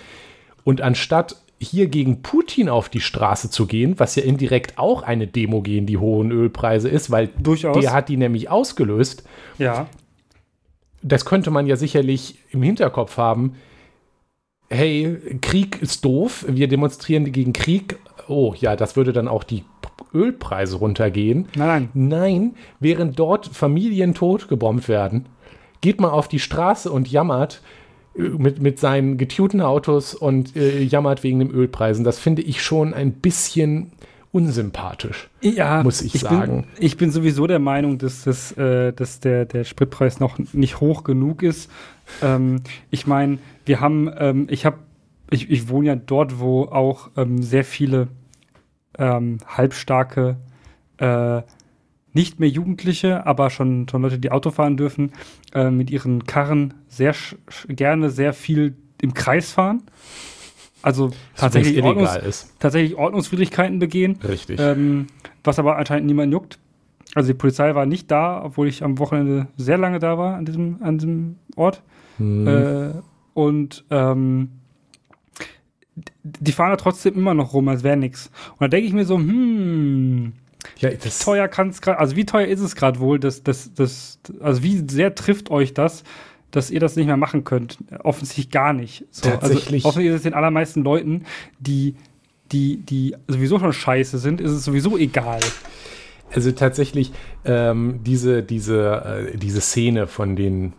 und anstatt hier gegen Putin auf die Straße zu gehen, was ja indirekt auch eine Demo gegen die hohen Ölpreise ist, weil Durchaus. der hat die nämlich ausgelöst. Ja. Das könnte man ja sicherlich im Hinterkopf haben. Hey, Krieg ist doof, wir demonstrieren gegen Krieg. Oh ja, das würde dann auch die Ölpreise runtergehen. Nein, nein. Nein, während dort Familien totgebombt werden, geht man auf die Straße und jammert, mit, mit seinen getunten Autos und äh, jammert wegen den Ölpreisen. Das finde ich schon ein bisschen unsympathisch. Ja, muss ich, ich sagen. Bin, ich bin sowieso der Meinung, dass, das, äh, dass der, der Spritpreis noch nicht hoch genug ist. Ähm, ich meine, wir haben, ähm, ich habe, ich, ich wohne ja dort, wo auch ähm, sehr viele ähm, halbstarke äh, nicht mehr Jugendliche, aber schon, schon Leute, die Auto fahren dürfen, äh, mit ihren Karren sehr gerne sehr viel im Kreis fahren. Also tatsächlich, Ordnungs tatsächlich Ordnungswidrigkeiten begehen. Richtig. Ähm, was aber anscheinend niemand juckt. Also die Polizei war nicht da, obwohl ich am Wochenende sehr lange da war an diesem, an diesem Ort. Hm. Äh, und ähm, die fahren da trotzdem immer noch rum, als wäre nichts. Und da denke ich mir so, hm, ja, wie teuer kann es gerade, also wie teuer ist es gerade wohl, dass das, das, also wie sehr trifft euch das, dass ihr das nicht mehr machen könnt? Offensichtlich gar nicht. So, also Tatsächlich. Also, offensichtlich ist es den allermeisten Leuten, die, die, die sowieso schon scheiße sind, ist es sowieso egal. Also tatsächlich, ähm, diese, diese, äh, diese Szene von den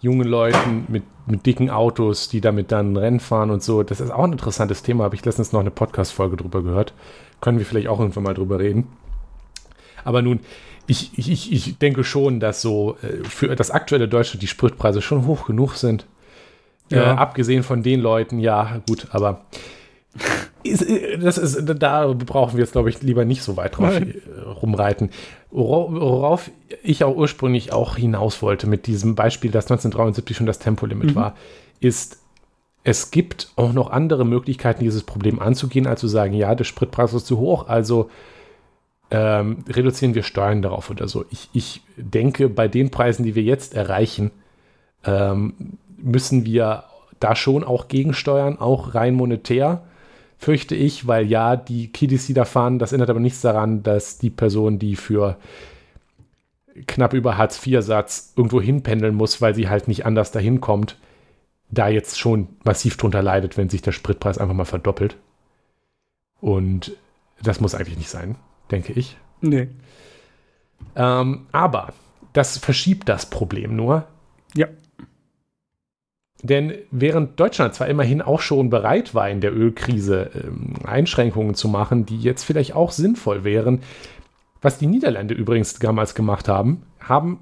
jungen Leuten mit, mit dicken Autos, die damit dann Rennen fahren und so, das ist auch ein interessantes Thema. Habe ich letztens noch eine Podcast-Folge drüber gehört. Können wir vielleicht auch irgendwann mal drüber reden. Aber nun, ich, ich, ich denke schon, dass so äh, für das aktuelle Deutschland die Spritpreise schon hoch genug sind. Ja. Äh, abgesehen von den Leuten, ja, gut, aber äh, das ist, da brauchen wir jetzt, glaube ich, lieber nicht so weit drauf Nein. rumreiten. Worauf ich auch ursprünglich auch hinaus wollte mit diesem Beispiel, dass 1973 schon das Tempolimit mhm. war, ist, es gibt auch noch andere Möglichkeiten, dieses Problem anzugehen, als zu sagen, ja, der Spritpreis ist zu hoch, also ähm, reduzieren wir Steuern darauf oder so. Ich, ich denke, bei den Preisen, die wir jetzt erreichen, ähm, müssen wir da schon auch gegensteuern, auch rein monetär, fürchte ich, weil ja, die Kiddies, die da fahren, das ändert aber nichts daran, dass die Person, die für knapp über Hartz-IV-Satz irgendwo hinpendeln muss, weil sie halt nicht anders dahin kommt, da jetzt schon massiv drunter leidet, wenn sich der Spritpreis einfach mal verdoppelt. Und das muss eigentlich nicht sein denke ich. Nee. Ähm, aber das verschiebt das Problem nur. Ja. Denn während Deutschland zwar immerhin auch schon bereit war, in der Ölkrise ähm, Einschränkungen zu machen, die jetzt vielleicht auch sinnvoll wären, was die Niederlande übrigens damals gemacht haben, haben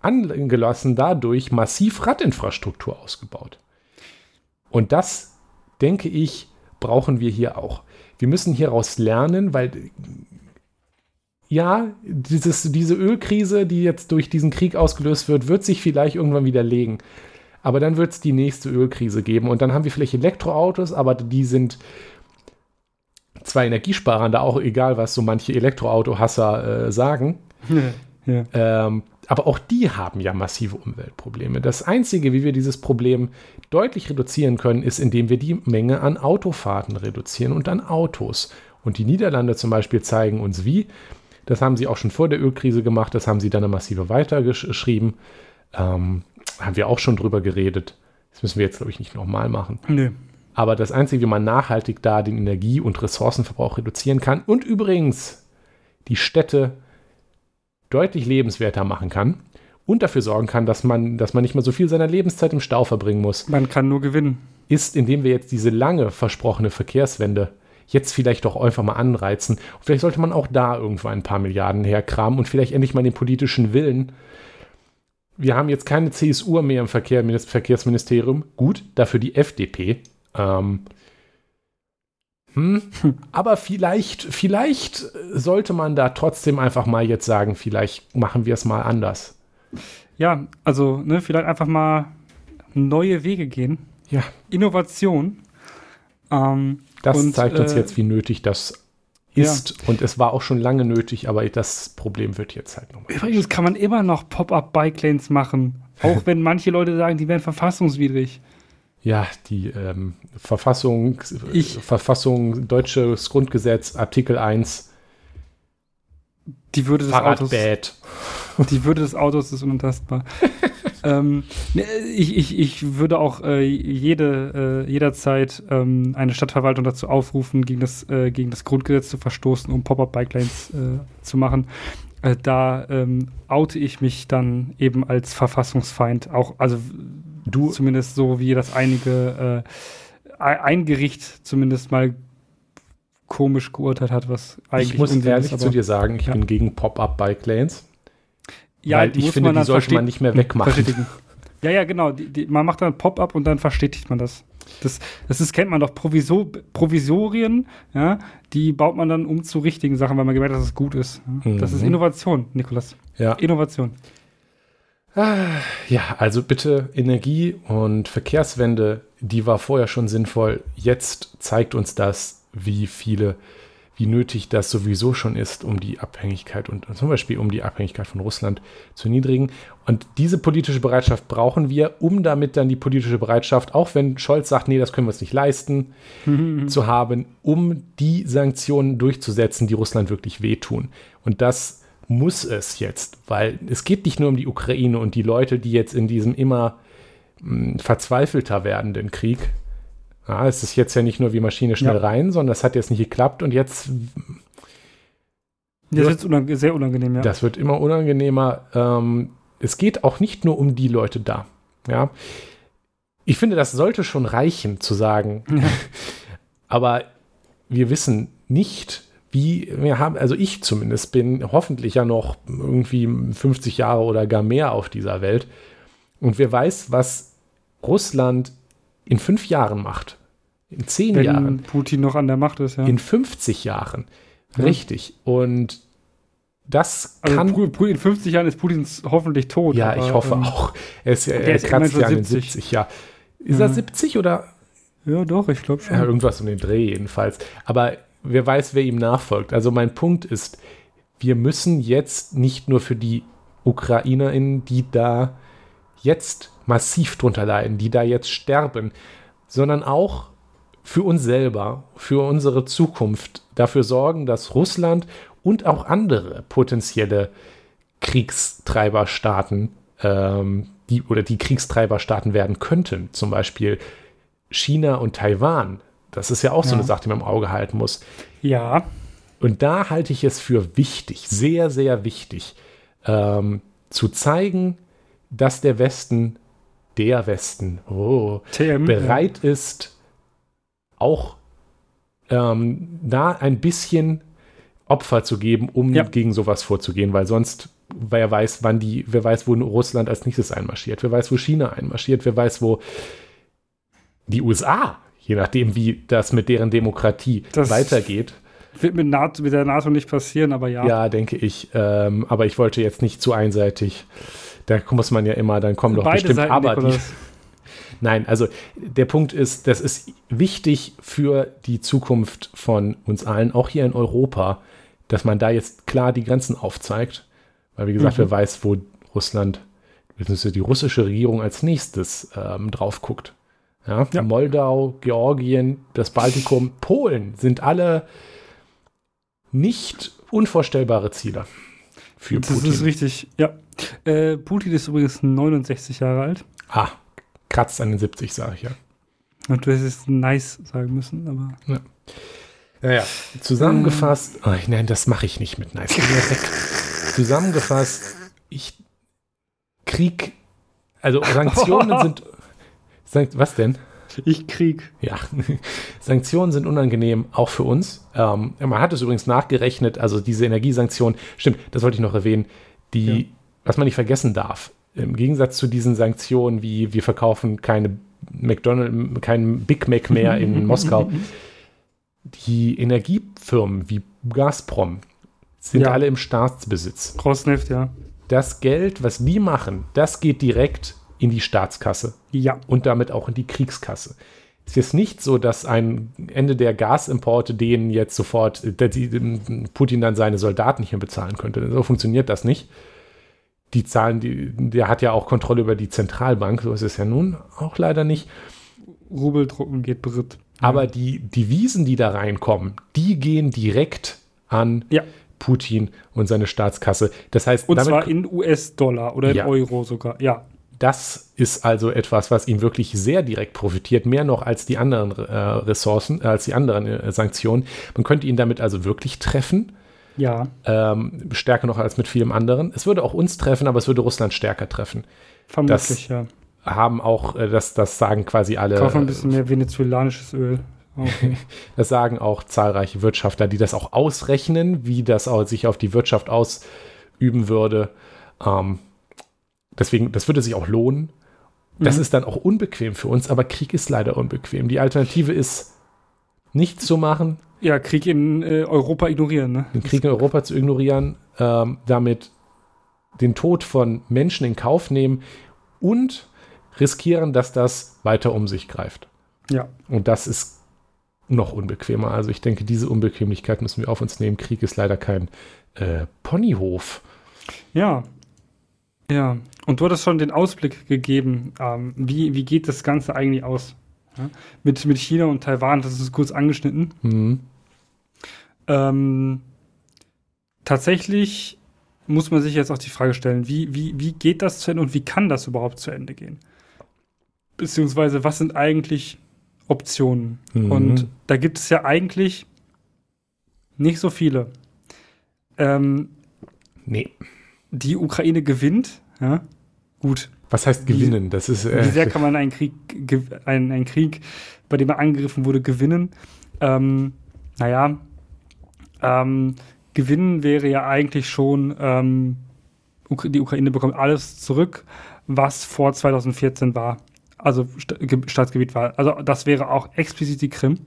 angelassen dadurch massiv Radinfrastruktur ausgebaut. Und das, denke ich, brauchen wir hier auch. Wir müssen hieraus lernen, weil ja, dieses, diese Ölkrise, die jetzt durch diesen Krieg ausgelöst wird, wird sich vielleicht irgendwann widerlegen. Aber dann wird es die nächste Ölkrise geben. Und dann haben wir vielleicht Elektroautos, aber die sind zwar energiesparender, auch egal, was so manche Elektroauto-Hasser äh, sagen. Ja, ja. Ähm, aber auch die haben ja massive Umweltprobleme. Das Einzige, wie wir dieses Problem deutlich reduzieren können, ist, indem wir die Menge an Autofahrten reduzieren und an Autos. Und die Niederlande zum Beispiel zeigen uns wie. Das haben sie auch schon vor der Ölkrise gemacht, das haben sie dann eine massive weitergeschrieben. Ähm, haben wir auch schon drüber geredet. Das müssen wir jetzt, glaube ich, nicht nochmal machen. Nö. Aber das Einzige, wie man nachhaltig da den Energie- und Ressourcenverbrauch reduzieren kann und übrigens die Städte deutlich lebenswerter machen kann und dafür sorgen kann, dass man, dass man nicht mehr so viel seiner Lebenszeit im Stau verbringen muss. Man kann nur gewinnen. Ist, indem wir jetzt diese lange versprochene Verkehrswende jetzt vielleicht doch einfach mal anreizen. Und vielleicht sollte man auch da irgendwo ein paar Milliarden herkramen und vielleicht endlich mal den politischen Willen wir haben jetzt keine CSU mehr im Verkehr, Verkehrsministerium. Gut, dafür die FDP. Ähm, hm, aber vielleicht, vielleicht sollte man da trotzdem einfach mal jetzt sagen, vielleicht machen wir es mal anders. Ja, also ne, vielleicht einfach mal neue Wege gehen. Ja. Innovation. Ähm, das und, zeigt uns äh, jetzt, wie nötig das ist. Ja. Und es war auch schon lange nötig, aber das Problem wird jetzt halt nochmal. Übrigens kann man immer noch Pop-up-Bike-Lanes machen. Auch wenn manche Leute sagen, die wären verfassungswidrig. Ja, die ähm, Verfassung, ich, Verfassung, deutsches Grundgesetz, Artikel 1. Die Würde des Autos. Die Würde des Autos ist unantastbar. ähm, ne, ich, ich, ich würde auch äh, jede, äh, jederzeit ähm, eine Stadtverwaltung dazu aufrufen, gegen das, äh, gegen das Grundgesetz zu verstoßen, um Pop-Up-Bike-Lanes äh, zu machen. Äh, da ähm, oute ich mich dann eben als Verfassungsfeind. Auch, also du zumindest so, wie das einige äh, ein Gericht zumindest mal komisch geurteilt hat, was eigentlich. Ich muss ehrlich ist, zu dir sagen, ich ja. bin gegen Pop-Up-Bike-Lanes. Ja, weil ich finde, die sollte man nicht mehr wegmachen. Ja, ja, genau. Die, die, man macht dann Pop-up und dann verstetigt man das. Das, das ist, kennt man doch. Provisor, Provisorien, ja, die baut man dann um zu richtigen Sachen, weil man gemerkt hat, dass es gut ist. Mhm. Das ist Innovation, Nikolas. Ja. Innovation. Ja, also bitte Energie- und Verkehrswende, die war vorher schon sinnvoll. Jetzt zeigt uns das, wie viele wie nötig das sowieso schon ist, um die Abhängigkeit und zum Beispiel um die Abhängigkeit von Russland zu niedrigen. Und diese politische Bereitschaft brauchen wir, um damit dann die politische Bereitschaft, auch wenn Scholz sagt, nee, das können wir uns nicht leisten, mhm. zu haben, um die Sanktionen durchzusetzen, die Russland wirklich wehtun. Und das muss es jetzt, weil es geht nicht nur um die Ukraine und die Leute, die jetzt in diesem immer mh, hm, verzweifelter werdenden Krieg ja, es ist jetzt ja nicht nur wie Maschine schnell ja. rein, sondern das hat jetzt nicht geklappt und jetzt. Das wird unang sehr unangenehm, ja. Das wird immer unangenehmer. Ähm, es geht auch nicht nur um die Leute da. Ja. Ich finde, das sollte schon reichen, zu sagen. Ja. Aber wir wissen nicht, wie wir haben, also ich zumindest bin hoffentlich ja noch irgendwie 50 Jahre oder gar mehr auf dieser Welt. Und wer weiß, was Russland in fünf Jahren macht. In zehn Wenn Jahren. Putin noch an der Macht ist, ja. In 50 Jahren. Ja. Richtig. Und das also kann. in 50 Jahren ist Putin hoffentlich tot. Ja, aber, ich hoffe ähm, auch. Er, ist, er, er kratzt ja an den 70, ja. Ist ja. er 70 oder? Ja, doch, ich glaube schon. Ja, irgendwas um den Dreh jedenfalls. Aber wer weiß, wer ihm nachfolgt. Also mein Punkt ist, wir müssen jetzt nicht nur für die UkrainerInnen, die da jetzt massiv drunter leiden, die da jetzt sterben, sondern auch für uns selber, für unsere Zukunft dafür sorgen, dass Russland und auch andere potenzielle Kriegstreiberstaaten, ähm, die oder die Kriegstreiberstaaten werden könnten, zum Beispiel China und Taiwan. Das ist ja auch ja. so eine Sache, die man im Auge halten muss. Ja. Und da halte ich es für wichtig, sehr, sehr wichtig, ähm, zu zeigen, dass der Westen der Westen, oh, TM. bereit ist, auch ähm, da ein bisschen Opfer zu geben, um Ja. gegen sowas vorzugehen, weil sonst, wer weiß, wann die, wer weiß, wo Russland als nächstes einmarschiert, wer weiß, wo China einmarschiert, wer weiß, wo die USA, je nachdem, wie das mit deren Demokratie Das- weitergeht. Wird mit, NATO, mit der NATO nicht passieren, aber ja. Ja, denke ich. Ähm, aber ich wollte jetzt nicht zu einseitig. Da muss man ja immer, dann kommen doch Beide bestimmt Seiten, aber die. Nein, also der Punkt ist, das ist wichtig für die Zukunft von uns allen, auch hier in Europa, dass man da jetzt klar die Grenzen aufzeigt. Weil, wie gesagt, Mhm. wer weiß, wo Russland, beziehungsweise die russische Regierung als nächstes ähm, drauf guckt. Ja? Ja. Moldau, Georgien, das Baltikum, Polen sind alle nicht unvorstellbare Ziele für Das Putin. ist richtig, ja. Äh, Putin ist übrigens 69 Jahre alt. ah, kratzt an den 70, sage ich ja. Und du hättest nice sagen müssen, aber. Naja, zusammengefasst, oh, nein, das mache ich nicht mit Nice. Zusammengefasst, ich Krieg, also Sanktionen sind, Sank, was denn? Ich krieg. Ja, Sanktionen sind unangenehm, auch für uns. Ähm, man hat es übrigens nachgerechnet, also diese Energiesanktionen, stimmt, das wollte ich noch erwähnen, die, Ja. Was man nicht vergessen darf, im Gegensatz zu diesen Sanktionen, wie wir verkaufen keine McDonald's, kein Big Mac mehr in Moskau, die Energiefirmen wie Gazprom sind Ja. alle im Staatsbesitz. Rosneft, ja. Das Geld, was die machen, das geht direkt in die Staatskasse Ja. und damit auch in die Kriegskasse. Es ist nicht so, dass ein Ende der Gasimporte denen jetzt sofort, äh, Putin dann seine Soldaten nicht mehr bezahlen könnte. So funktioniert das nicht. Die Zahlen, die, der hat ja auch Kontrolle über die Zentralbank, so ist es ja nun auch leider nicht. Rubeldrucken geht Brit. Aber die Devisen, die da reinkommen, die gehen direkt an Ja. Putin und seine Staatskasse. Das heißt, Und zwar in US-Dollar oder in Ja. Euro sogar. Ja. das ist also etwas, was ihm wirklich sehr direkt profitiert, mehr noch als die anderen äh, Ressourcen, als die anderen äh, Sanktionen. Man könnte ihn damit also wirklich treffen, Ja. ähm, stärker noch als mit vielem anderen. Es würde auch uns treffen, aber es würde Russland stärker treffen. Vermutlich, ja. Haben auch, äh, das, das sagen quasi alle, Kaufen ein bisschen mehr venezuelanisches Öl. Okay. Das sagen auch zahlreiche Wirtschaftler, die das auch ausrechnen, wie das sich auf die Wirtschaft ausüben würde. Ähm, deswegen, das würde sich auch lohnen. Das Mhm. ist dann auch unbequem für uns, aber Krieg ist leider unbequem. Die Alternative ist, nichts zu machen, ja, Krieg in äh, Europa ignorieren, ne? den Krieg in Europa zu ignorieren, ähm, damit den Tod von Menschen in Kauf nehmen und riskieren, dass das weiter um sich greift. Ja. Und das ist noch unbequemer. Also ich denke, diese Unbequemlichkeit müssen wir auf uns nehmen. Krieg ist leider kein äh, Ponyhof. Ja. Ja. Und du hattest schon den Ausblick gegeben, ähm, wie, wie geht das Ganze eigentlich aus? Ja? Mit, mit China und Taiwan, das ist kurz angeschnitten. Mhm. Ähm, tatsächlich muss man sich jetzt auch die Frage stellen, wie, wie, wie geht das zu Ende und wie kann das überhaupt zu Ende gehen? Beziehungsweise, was sind eigentlich Optionen? Mhm. Und da gibt es ja eigentlich nicht so viele. Ähm, Nee. die Ukraine gewinnt, ja, gut. Was heißt Wie- gewinnen? Das ist Wie äh, sehr kann man einen Krieg, einen, einen Krieg, bei dem er angegriffen wurde, gewinnen? Ähm, naja, ähm, gewinnen wäre ja eigentlich schon, ähm, die Ukraine bekommt alles zurück, was vor 2014 war. Also Sta Ge- Staatsgebiet war. Also das wäre auch explizit die Krim.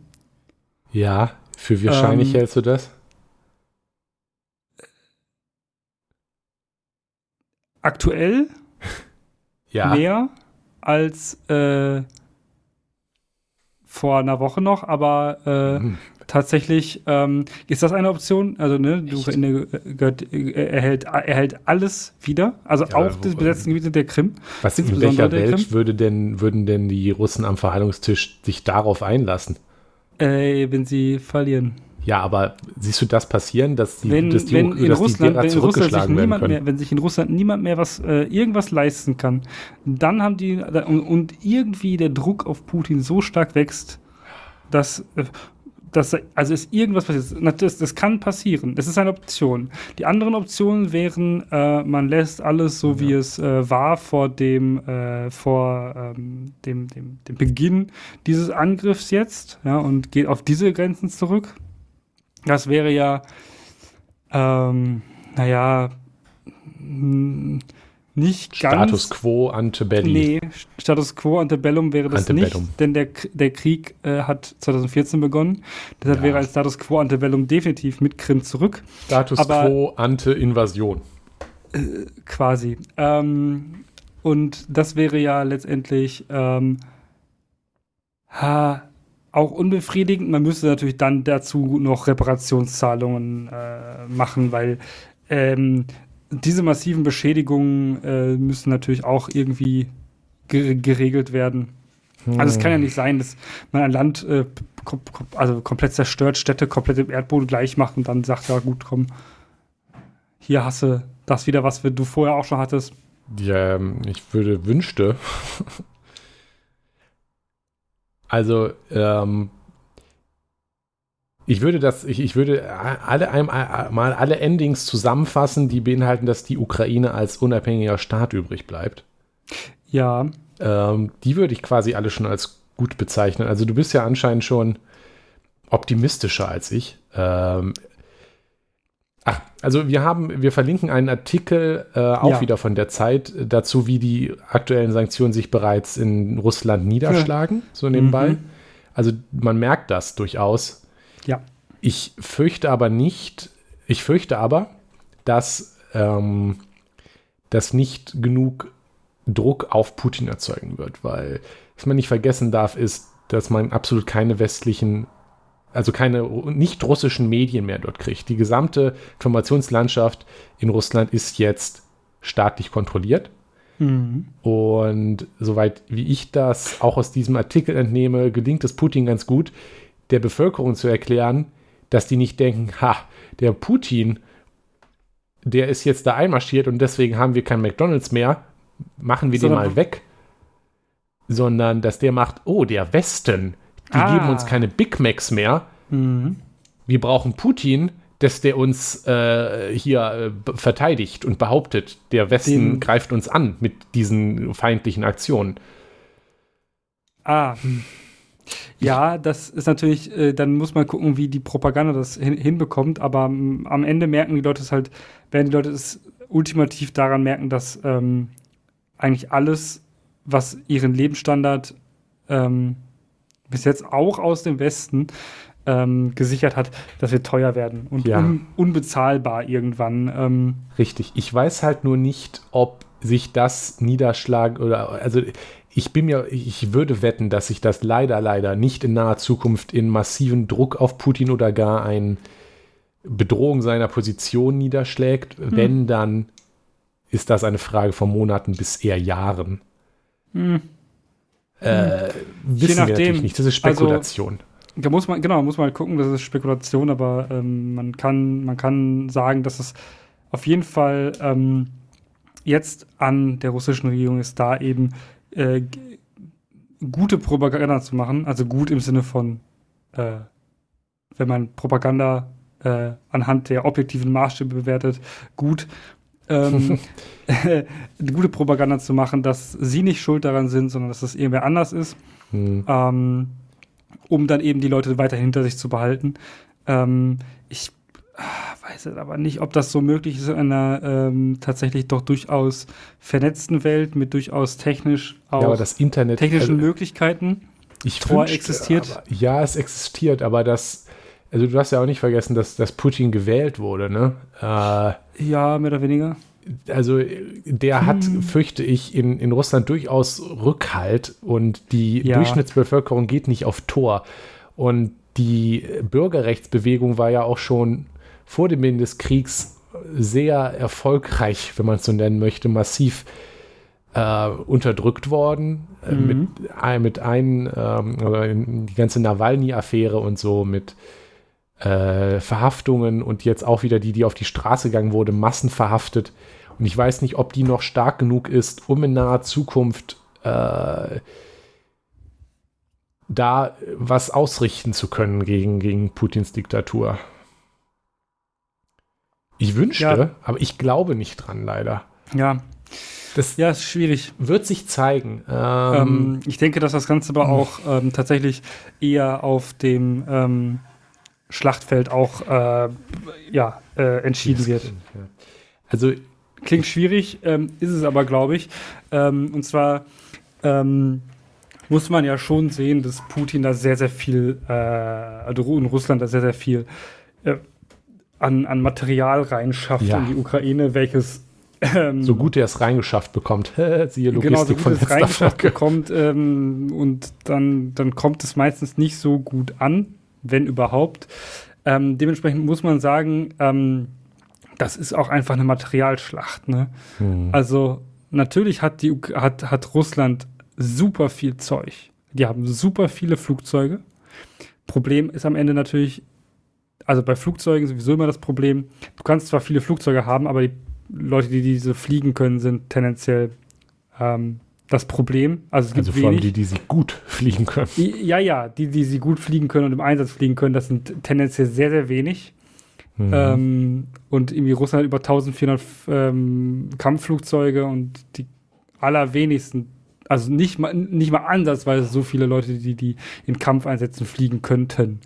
ja. Für wie wahrscheinlich Ähm, hältst du das? Aktuell Ja. mehr als äh, vor einer Woche noch, aber äh, Mhm. tatsächlich ähm, ist das eine Option. Also ne, Echt? Ukraine äh, äh, erhält, erhält alles wieder, also Ja, auch die besetzten Gebiete der Krim. Was in welcher Welt Krim. würde denn, würden denn die Russen am Verhandlungstisch sich darauf einlassen? Äh, wenn sie verlieren. Ja, aber siehst du das passieren, dass die, wenn, dass die, wenn in dass die Russland, sich zurückgeschlagen werden können? mehr, wenn sich in Russland niemand mehr was äh, irgendwas leisten kann, dann haben die und, und irgendwie der Druck auf Putin so stark wächst, dass äh, dass also ist irgendwas passiert. Das, das kann passieren. Das ist eine Option. Die anderen Optionen wären, äh, man lässt alles so, wie es äh, war vor dem äh, vor ähm, dem, dem, dem Beginn dieses Angriffs jetzt, ja, und geht auf diese Grenzen zurück. Das wäre ja, ähm, naja, nicht ganz. Status quo antebellum. Nee, Status quo antebellum wäre das antebellum. nicht, denn der, der Krieg äh, hat 2014 begonnen. Deshalb ja. wäre ein Status quo antebellum definitiv mit Krim zurück. Status Aber, quo ante Invasion. Äh, quasi. Ähm, und das wäre ja letztendlich ähm, ha, auch unbefriedigend. Man müsste natürlich dann dazu noch Reparationszahlungen äh, machen, weil ähm, diese massiven Beschädigungen äh, müssen natürlich auch irgendwie geregelt werden. Hm. Also es kann ja nicht sein, dass man ein Land äh, kom also komplett zerstört, Städte komplett im Erdboden gleich macht und dann sagt, ja gut, komm, hier hast du das wieder, was du vorher auch schon hattest. Ja, ähm, ich würde wünschte. Also, ähm, ich würde das, ich, ich würde alle einmal mal alle Endings zusammenfassen, die beinhalten, dass die Ukraine als unabhängiger Staat übrig bleibt. Ja. Ähm, die würde ich quasi alle schon als gut bezeichnen. Also du bist ja anscheinend schon optimistischer als ich. Ähm, ach, also wir haben, wir verlinken einen Artikel äh, auch ja. wieder von der Zeit dazu, wie die aktuellen Sanktionen sich bereits in Russland niederschlagen, ja. so nebenbei. Mhm. Also man merkt das durchaus ja. Ich fürchte aber nicht, ich fürchte aber, dass ähm, das nicht genug Druck auf Putin erzeugen wird, weil was man nicht vergessen darf, ist, dass man absolut keine westlichen, also keine nicht russischen Medien mehr dort kriegt. Die gesamte Informationslandschaft in Russland ist jetzt staatlich kontrolliert. Mhm. Und soweit wie ich das auch aus diesem Artikel entnehme, gelingt es Putin ganz gut, der Bevölkerung zu erklären, dass die nicht denken, ha, der Putin, der ist jetzt da einmarschiert und deswegen haben wir kein McDonalds mehr, machen wir Sondern den mal weg. Sondern, dass der macht, oh, der Westen, die ah. geben uns keine Big Macs mehr. Mhm. Wir brauchen Putin, dass der uns äh, hier äh, verteidigt und behauptet, der Westen Den greift uns an mit diesen feindlichen Aktionen. Ah. Ja, das ist natürlich, äh, dann muss man gucken, wie die Propaganda das hin, hinbekommt, aber ähm, am Ende merken die Leute es halt, werden die Leute es ultimativ daran merken, dass ähm, eigentlich alles, was ihren Lebensstandard ähm, bis jetzt auch aus dem Westen ähm, gesichert hat, dass wir teuer werden und ja. un unbezahlbar irgendwann. Ähm. Richtig. Ich weiß halt nur nicht, ob sich das niederschlagen oder also ich bin mir, ich würde wetten, dass sich das leider, leider nicht in naher Zukunft in massiven Druck auf Putin oder gar ein Bedrohung seiner Position niederschlägt. Hm. Wenn, dann ist das eine Frage von Monaten bis eher Jahren. Hm. Äh, wissen nachdem, wir natürlich nicht. Das ist Spekulation. Also, da muss man, genau, muss man halt gucken, das ist Spekulation, aber ähm, man, kann, man kann sagen, dass es auf jeden Fall ähm, jetzt an der russischen Regierung ist, da eben äh, gute Propaganda zu machen, also gut im Sinne von, äh, wenn man Propaganda äh, anhand der objektiven Maßstäbe bewertet, gut, ähm, gute Propaganda zu machen, dass sie nicht schuld daran sind, sondern dass es irgendwer anders ist, hm. ähm, um dann eben die Leute weiter hinter sich zu behalten. Ähm, ich weiß aber nicht, ob das so möglich ist in einer ähm, tatsächlich doch durchaus vernetzten Welt mit durchaus technisch auch ja, aber das Internet, technischen also, Möglichkeiten. Ich Tor wünschte, existiert. Aber, ja, es existiert, aber das, also du hast ja auch nicht vergessen, dass, dass Putin gewählt wurde, ne? Äh, ja, mehr oder weniger. Also der hm. hat, fürchte ich, in, in Russland durchaus Rückhalt und die ja. Durchschnittsbevölkerung geht nicht auf Tor. Und die Bürgerrechtsbewegung war ja auch schon vor dem Beginn des Kriegs sehr erfolgreich, wenn man es so nennen möchte, massiv äh, unterdrückt worden. Äh, mhm. mit, äh, mit ein, ähm, die ganze Nawalny-Affäre und so, mit äh, Verhaftungen und jetzt auch wieder die, die auf die Straße gegangen wurde, massenverhaftet. Und ich weiß nicht, ob die noch stark genug ist, um in naher Zukunft äh, da was ausrichten zu können gegen, gegen Putins Diktatur. Ich wünschte, ja. aber ich glaube nicht dran, leider. Ja. Das ja, ist schwierig. Wird sich zeigen. Ähm, ähm, ich denke, dass das Ganze aber auch ähm, tatsächlich eher auf dem ähm, Schlachtfeld auch äh, ja, äh, entschieden wird. Also klingt schwierig, ähm, ist es aber, glaube ich. Ähm, und zwar muss man ja schon sehen, dass Putin da sehr, sehr viel, äh, also in Russland da sehr, sehr viel äh, an, an Material reinschafft ja. in die Ukraine, welches ähm, so gut er es reingeschafft bekommt. Siehe Logistik genau, so gut es reingeschafft bekommt ähm, und dann, dann kommt es meistens nicht so gut an, wenn überhaupt. Ähm, dementsprechend muss man sagen, ähm, das ist auch einfach eine Materialschlacht. Ne? Hm. Also natürlich hat, die, hat, hat Russland super viel Zeug. Die haben super viele Flugzeuge. Problem ist am Ende natürlich, also bei Flugzeugen sowieso immer das Problem, du kannst zwar viele Flugzeuge haben, aber die Leute, die diese fliegen können, sind tendenziell ähm, das Problem. Also, es gibt also vor allem die, die sie gut fliegen können. Ja, ja, die, die sie gut fliegen können und im Einsatz fliegen können, das sind tendenziell sehr, sehr wenig. Mhm. Ähm, und irgendwie Russland hat über 1400 ähm, Kampfflugzeuge und die allerwenigsten also nicht mal, nicht mal ansatzweise so viele Leute, die, die in Kampfeinsätzen fliegen könnten.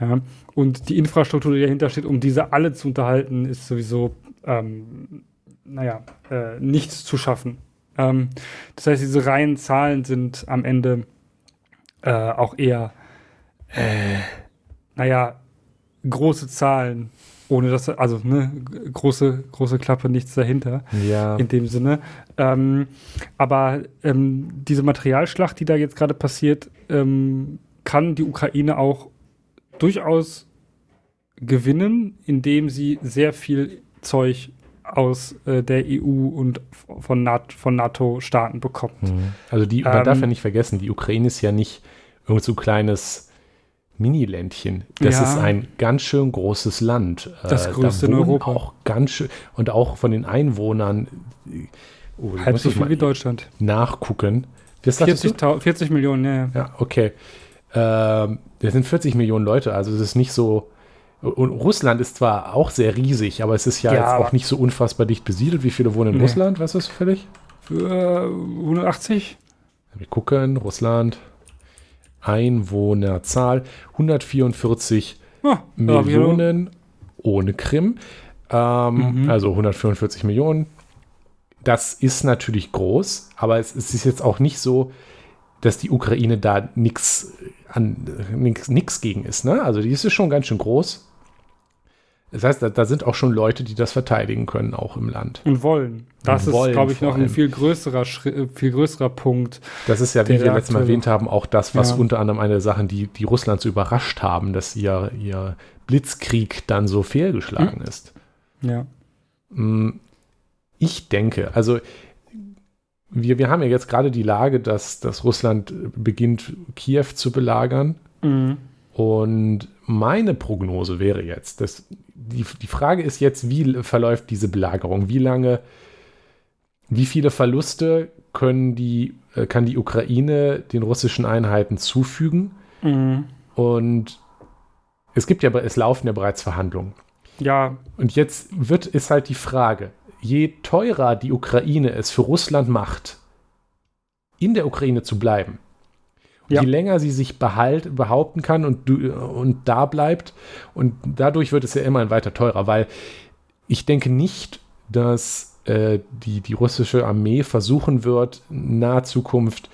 Ja. Und die Infrastruktur, die dahinter steht, um diese alle zu unterhalten, ist sowieso, ähm, naja, äh, nichts zu schaffen. Ähm, das heißt, diese reinen Zahlen sind am Ende äh, auch eher, äh, naja, große Zahlen ohne dass, also ne, große, große Klappe, nichts dahinter. Ja. In dem Sinne. Ähm, aber ähm, diese Materialschlacht, die da jetzt gerade passiert, ähm, kann die Ukraine auch durchaus gewinnen, indem sie sehr viel Zeug aus äh, der EU und von, Nat von NATO-Staaten bekommt. Mhm. Also die, man darf ja nicht vergessen, die Ukraine ist ja nicht irgend so kleines Mini-Ländchen. Das ja. ist ein ganz schön großes Land. Das äh, größte in Europa. Auch ganz schön, und auch von den Einwohnern. Oh, Halb so viel wie Deutschland. Nachgucken. 40, 40 Millionen, ja. Ja, okay. Ähm, das sind 40 Millionen Leute, also es ist nicht so. Und Russland ist zwar auch sehr riesig, aber es ist ja, ja jetzt auch nicht so unfassbar dicht besiedelt. Wie viele wohnen in nee. Russland? Weißt du das völlig? Für 180? Wir gucken, Russland. Einwohnerzahl 144 ah, Millionen ohne Krim. Ähm, mhm. Also 144 Millionen. Das ist natürlich groß, aber es, es, ist jetzt auch nicht so, dass die Ukraine da nichts nichts gegen ist. Ne? Also die ist schon ganz schön groß. Das heißt, da, da, sind auch schon Leute, die das verteidigen können, auch im Land. Und wollen. Das Und ist, glaube ich, noch ein viel größerer, äh, viel größerer Punkt. Das ist ja, wie wir letztes Mal erwähnt haben, auch das, was ja. unter anderem eine der Sachen, die, die Russland so überrascht haben, dass ihr, ihr Blitzkrieg dann so fehlgeschlagen hm. ist. Ja. Mm, ich denke, also wir, wir haben ja jetzt gerade die Lage, dass, dass Russland beginnt, Kiew zu belagern. Mhm. Und meine Prognose wäre jetzt, dass die, die Frage ist jetzt, wie verläuft diese Belagerung? Wie lange, wie viele Verluste können die, äh, kann die Ukraine den russischen Einheiten zufügen? Mhm. Und es gibt ja, es laufen ja bereits Verhandlungen. Ja. Und jetzt wird, ist halt die Frage, je teurer die Ukraine es für Russland macht, in der Ukraine zu bleiben, ja. Je länger sie sich behalt, behaupten kann und, und da bleibt, und dadurch wird es ja immer weiter teurer, weil ich denke nicht, dass äh, die, die russische Armee versuchen wird, in naher Zukunft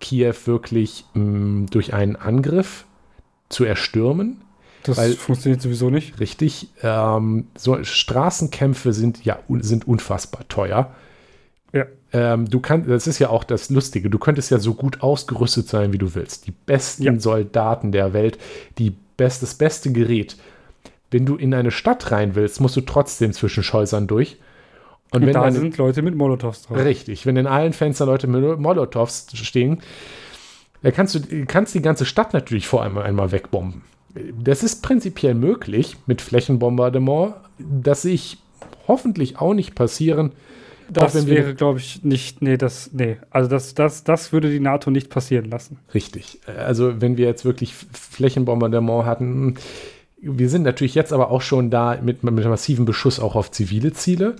Kiew wirklich mh, mm, durch einen Angriff zu erstürmen. Das weil, funktioniert sowieso nicht. Richtig. Ähm, so Straßenkämpfe sind ja sind unfassbar teuer. Ja. Ähm, du kannst, das ist ja auch das Lustige, du könntest ja so gut ausgerüstet sein, wie du willst. Die besten ja. Soldaten der Welt, die best, das beste Gerät. Wenn du in eine Stadt rein willst, musst du trotzdem zwischen Schäusern durch. Und, Und wenn da eine, sind Leute mit Molotovs drauf. Richtig, wenn in allen Fenstern Leute mit Molotovs stehen, dann kannst du kannst die ganze Stadt natürlich vor allem einmal wegbomben. Das ist prinzipiell möglich mit Flächenbombardement. Das sehe ich hoffentlich auch nicht passieren Das wäre, glaube ich, nicht, nee, das, nee. Also das, das, das würde die NATO nicht passieren lassen. Richtig. Also wenn wir jetzt wirklich Flächenbombardement hatten, wir sind natürlich jetzt aber auch schon da mit, mit massivem Beschuss auch auf zivile Ziele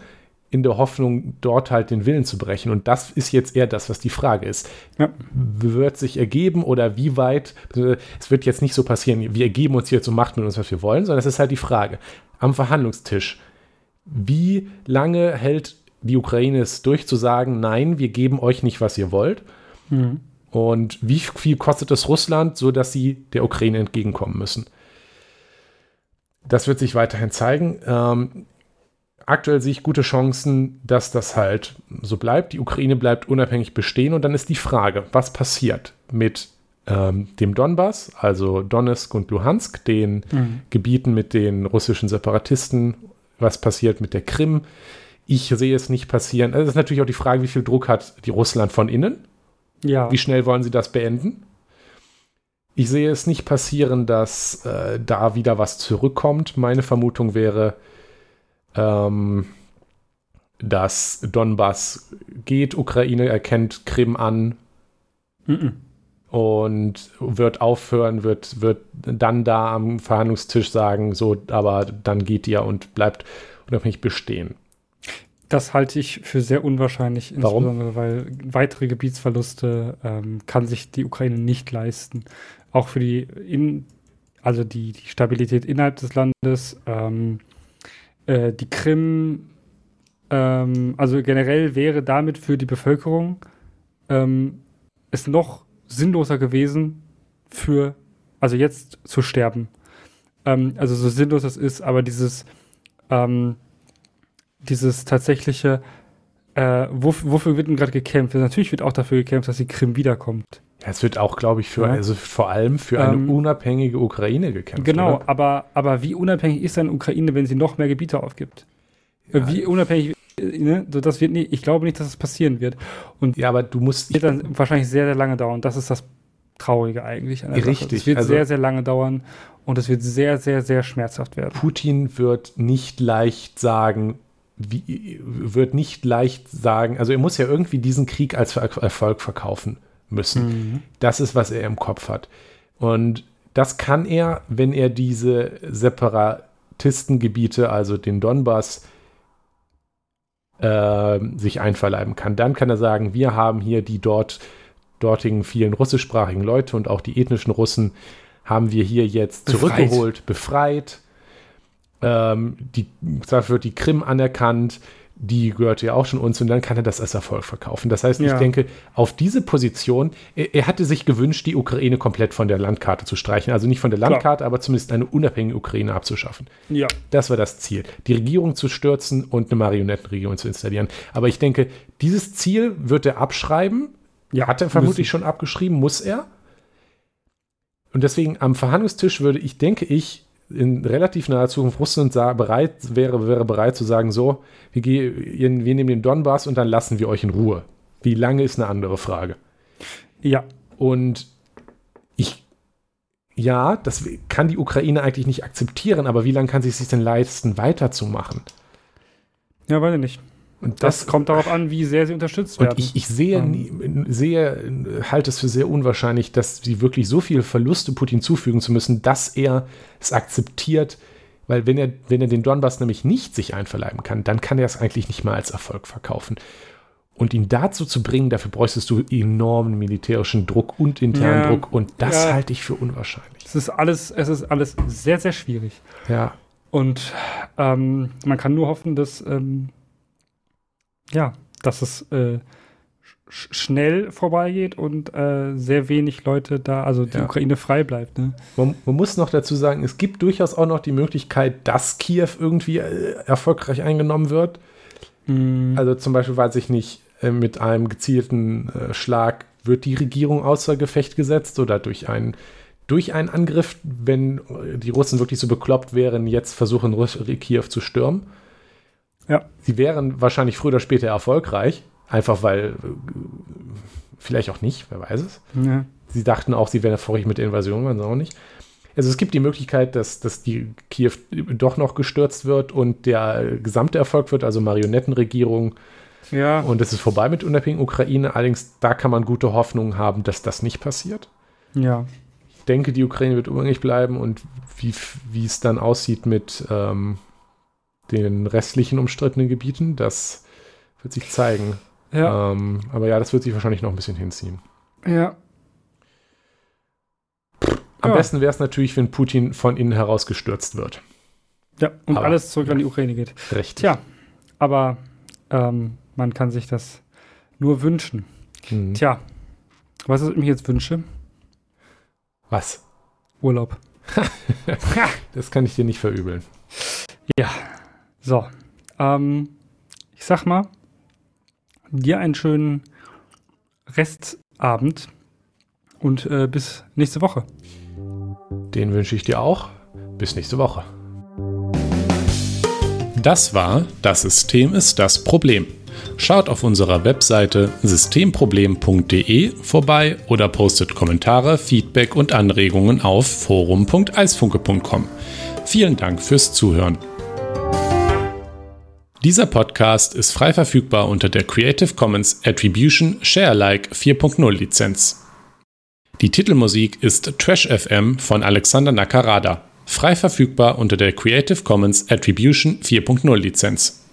in der Hoffnung, dort halt den Willen zu brechen. Und das ist jetzt eher das, was die Frage ist. Ja. Wird sich ergeben oder wie weit? Es wird jetzt nicht so passieren, wir ergeben uns hier zur Macht mit uns, was wir wollen, sondern es ist halt die Frage am Verhandlungstisch. Wie lange hält die Ukraine es durch zu sagen, nein, wir geben euch nicht, was ihr wollt? Mhm. Und wie viel kostet es Russland, sodass sie der Ukraine entgegenkommen müssen? Das wird sich weiterhin zeigen. Ähm, aktuell sehe ich gute Chancen, dass das halt so bleibt. Die Ukraine bleibt unabhängig bestehen und dann ist die Frage, was passiert mit ähm, dem Donbass, also Donetsk und Luhansk, den mhm. Gebieten mit den russischen Separatisten, was passiert mit der Krim. Ich sehe es nicht passieren. Also das ist natürlich auch die Frage, wie viel Druck hat die Russland von innen? Ja. Wie schnell wollen sie das beenden? Ich sehe es nicht passieren, dass äh, da wieder was zurückkommt. Meine Vermutung wäre, ähm, dass Donbass geht, Ukraine erkennt Krim an mm und wird aufhören, wird, wird dann da am Verhandlungstisch sagen, so, aber dann geht ihr und bleibt unabhängig bestehen. Das halte ich für sehr unwahrscheinlich, Warum? insbesondere weil weitere Gebietsverluste ähm, kann sich die Ukraine nicht leisten. Auch für die, in, also die, die Stabilität innerhalb des Landes. Ähm, äh, die Krim, ähm, also generell wäre damit für die Bevölkerung ähm, es noch sinnloser gewesen, für, also jetzt zu sterben. Ähm, also so sinnlos das ist, aber dieses, ähm, dieses tatsächliche, äh, wofür, wofür wird denn gerade gekämpft? Natürlich wird auch dafür gekämpft, dass die Krim wiederkommt. Es wird auch, glaube ich, für, ja. also vor allem für eine ähm, unabhängige Ukraine gekämpft. Genau, aber, aber wie unabhängig ist eine Ukraine, wenn sie noch mehr Gebiete aufgibt? Ja. Wie unabhängig, ne? das wird nie, ich glaube nicht, dass das passieren wird. Und ja, aber du musst. Wird dann wahrscheinlich sehr, sehr lange dauern. Das ist das Traurige eigentlich. Richtig. Es wird also, sehr, sehr lange dauern und es wird sehr, sehr, sehr schmerzhaft werden. Putin wird nicht leicht sagen, wie, wird nicht leicht sagen, also er muss ja irgendwie diesen Krieg als Erfolg verkaufen müssen. Mhm. Das ist, was er im Kopf hat. Und das kann er, wenn er diese Separatistengebiete, also den Donbass, äh, sich einverleiben kann. Dann kann er sagen, wir haben hier die dort, dortigen vielen russischsprachigen Leute und auch die ethnischen Russen haben wir hier jetzt befreit. zurückgeholt, befreit. Ähm, die, zwar wird die Krim anerkannt, die gehört ja auch schon uns und dann kann er das als Erfolg verkaufen. Das heißt, ja. ich denke, auf diese Position, er, er, hatte sich gewünscht, die Ukraine komplett von der Landkarte zu streichen. Also nicht von der Landkarte, Klar. aber zumindest eine unabhängige Ukraine abzuschaffen. Ja. Das war das Ziel. Die Regierung zu stürzen und eine Marionettenregierung zu installieren. Aber ich denke, dieses Ziel wird er abschreiben. Ja, hat er vermutlich müssen. schon abgeschrieben, muss er. Und deswegen am Verhandlungstisch würde ich, denke ich, in relativ naher Zukunft Russland bereit, wäre, wäre bereit zu sagen, so, wir, gehen, wir nehmen den Donbass und dann lassen wir euch in Ruhe. Wie lange ist eine andere Frage. Ja. Und ich, ja, das kann die Ukraine eigentlich nicht akzeptieren, aber wie lange kann sie es sich denn leisten, weiterzumachen? Ja, weiß ich nicht. Und das, das, kommt darauf an, wie sehr sie unterstützt werden. Und ich, ich sehe, ähm. sehe, halte es für sehr unwahrscheinlich, dass sie wirklich so viele Verluste Putin zufügen zu müssen, dass er es akzeptiert, weil wenn er, wenn er den Donbass nämlich nicht sich einverleiben kann, dann kann er es eigentlich nicht mal als Erfolg verkaufen. Und ihn dazu zu bringen, dafür bräuchtest du enormen militärischen Druck und internen ja, Druck. Und das ja, halte ich für unwahrscheinlich. Es ist alles, es ist alles sehr, sehr schwierig. Ja. Und ähm, man kann nur hoffen, dass ähm, ja, dass es äh, sch schnell vorbeigeht und äh, sehr wenig Leute da, also die ja. Ukraine frei bleibt. Ne? Man, man, muss noch dazu sagen, es gibt durchaus auch noch die Möglichkeit, dass Kiew irgendwie äh, erfolgreich eingenommen wird. Mhm. Also zum Beispiel, weiß ich nicht, äh, mit einem gezielten äh, Schlag wird die Regierung außer Gefecht gesetzt oder durch einen durch einen Angriff, wenn die Russen wirklich so bekloppt wären, jetzt versuchen, Kiew zu stürmen. Ja. Sie wären wahrscheinlich früher oder später erfolgreich, einfach weil, äh, vielleicht auch nicht, wer weiß es. Ja. Sie dachten auch, sie wären erfolgreich mit der Invasion, waren sie auch nicht. Also es gibt die Möglichkeit, dass, dass die Kiew doch noch gestürzt wird und der gesamte Erfolg wird, also Marionettenregierung Ja. Und es ist vorbei mit unabhängigen Ukraine. Allerdings, da kann man gute Hoffnung haben, dass das nicht passiert. Ja. Ich denke, die Ukraine wird unabhängig bleiben und wie, wie es dann aussieht mit ähm, den restlichen umstrittenen Gebieten, das wird sich zeigen. Ja. Ähm, aber ja, das wird sich wahrscheinlich noch ein bisschen hinziehen. ja. Am Ja. besten wäre es natürlich, wenn Putin von innen heraus gestürzt wird. Ja. Und Aber- alles zurück an die Ukraine geht. Richtig. Tja, aber ähm, man kann sich das nur wünschen. Mhm. Tja, was ich mir jetzt wünsche? Was? Urlaub. Das kann ich dir nicht verübeln. Ja, so. Ähm, ich sag mal, dir einen schönen Restabend und äh, bis nächste Woche. Den wünsche ich dir auch. Bis nächste Woche. Das war Das System ist das Problem. Schaut auf unserer Webseite systemproblem.de vorbei oder postet Kommentare, Feedback und Anregungen auf forum.eisfunke.com. Vielen Dank fürs Zuhören. Dieser Podcast ist frei verfügbar unter der Creative Commons Attribution Share Alike 4.0 Lizenz. Die Titelmusik ist Trash FM von Alexander Nakarada, frei verfügbar unter der Creative Commons Attribution 4.0 Lizenz.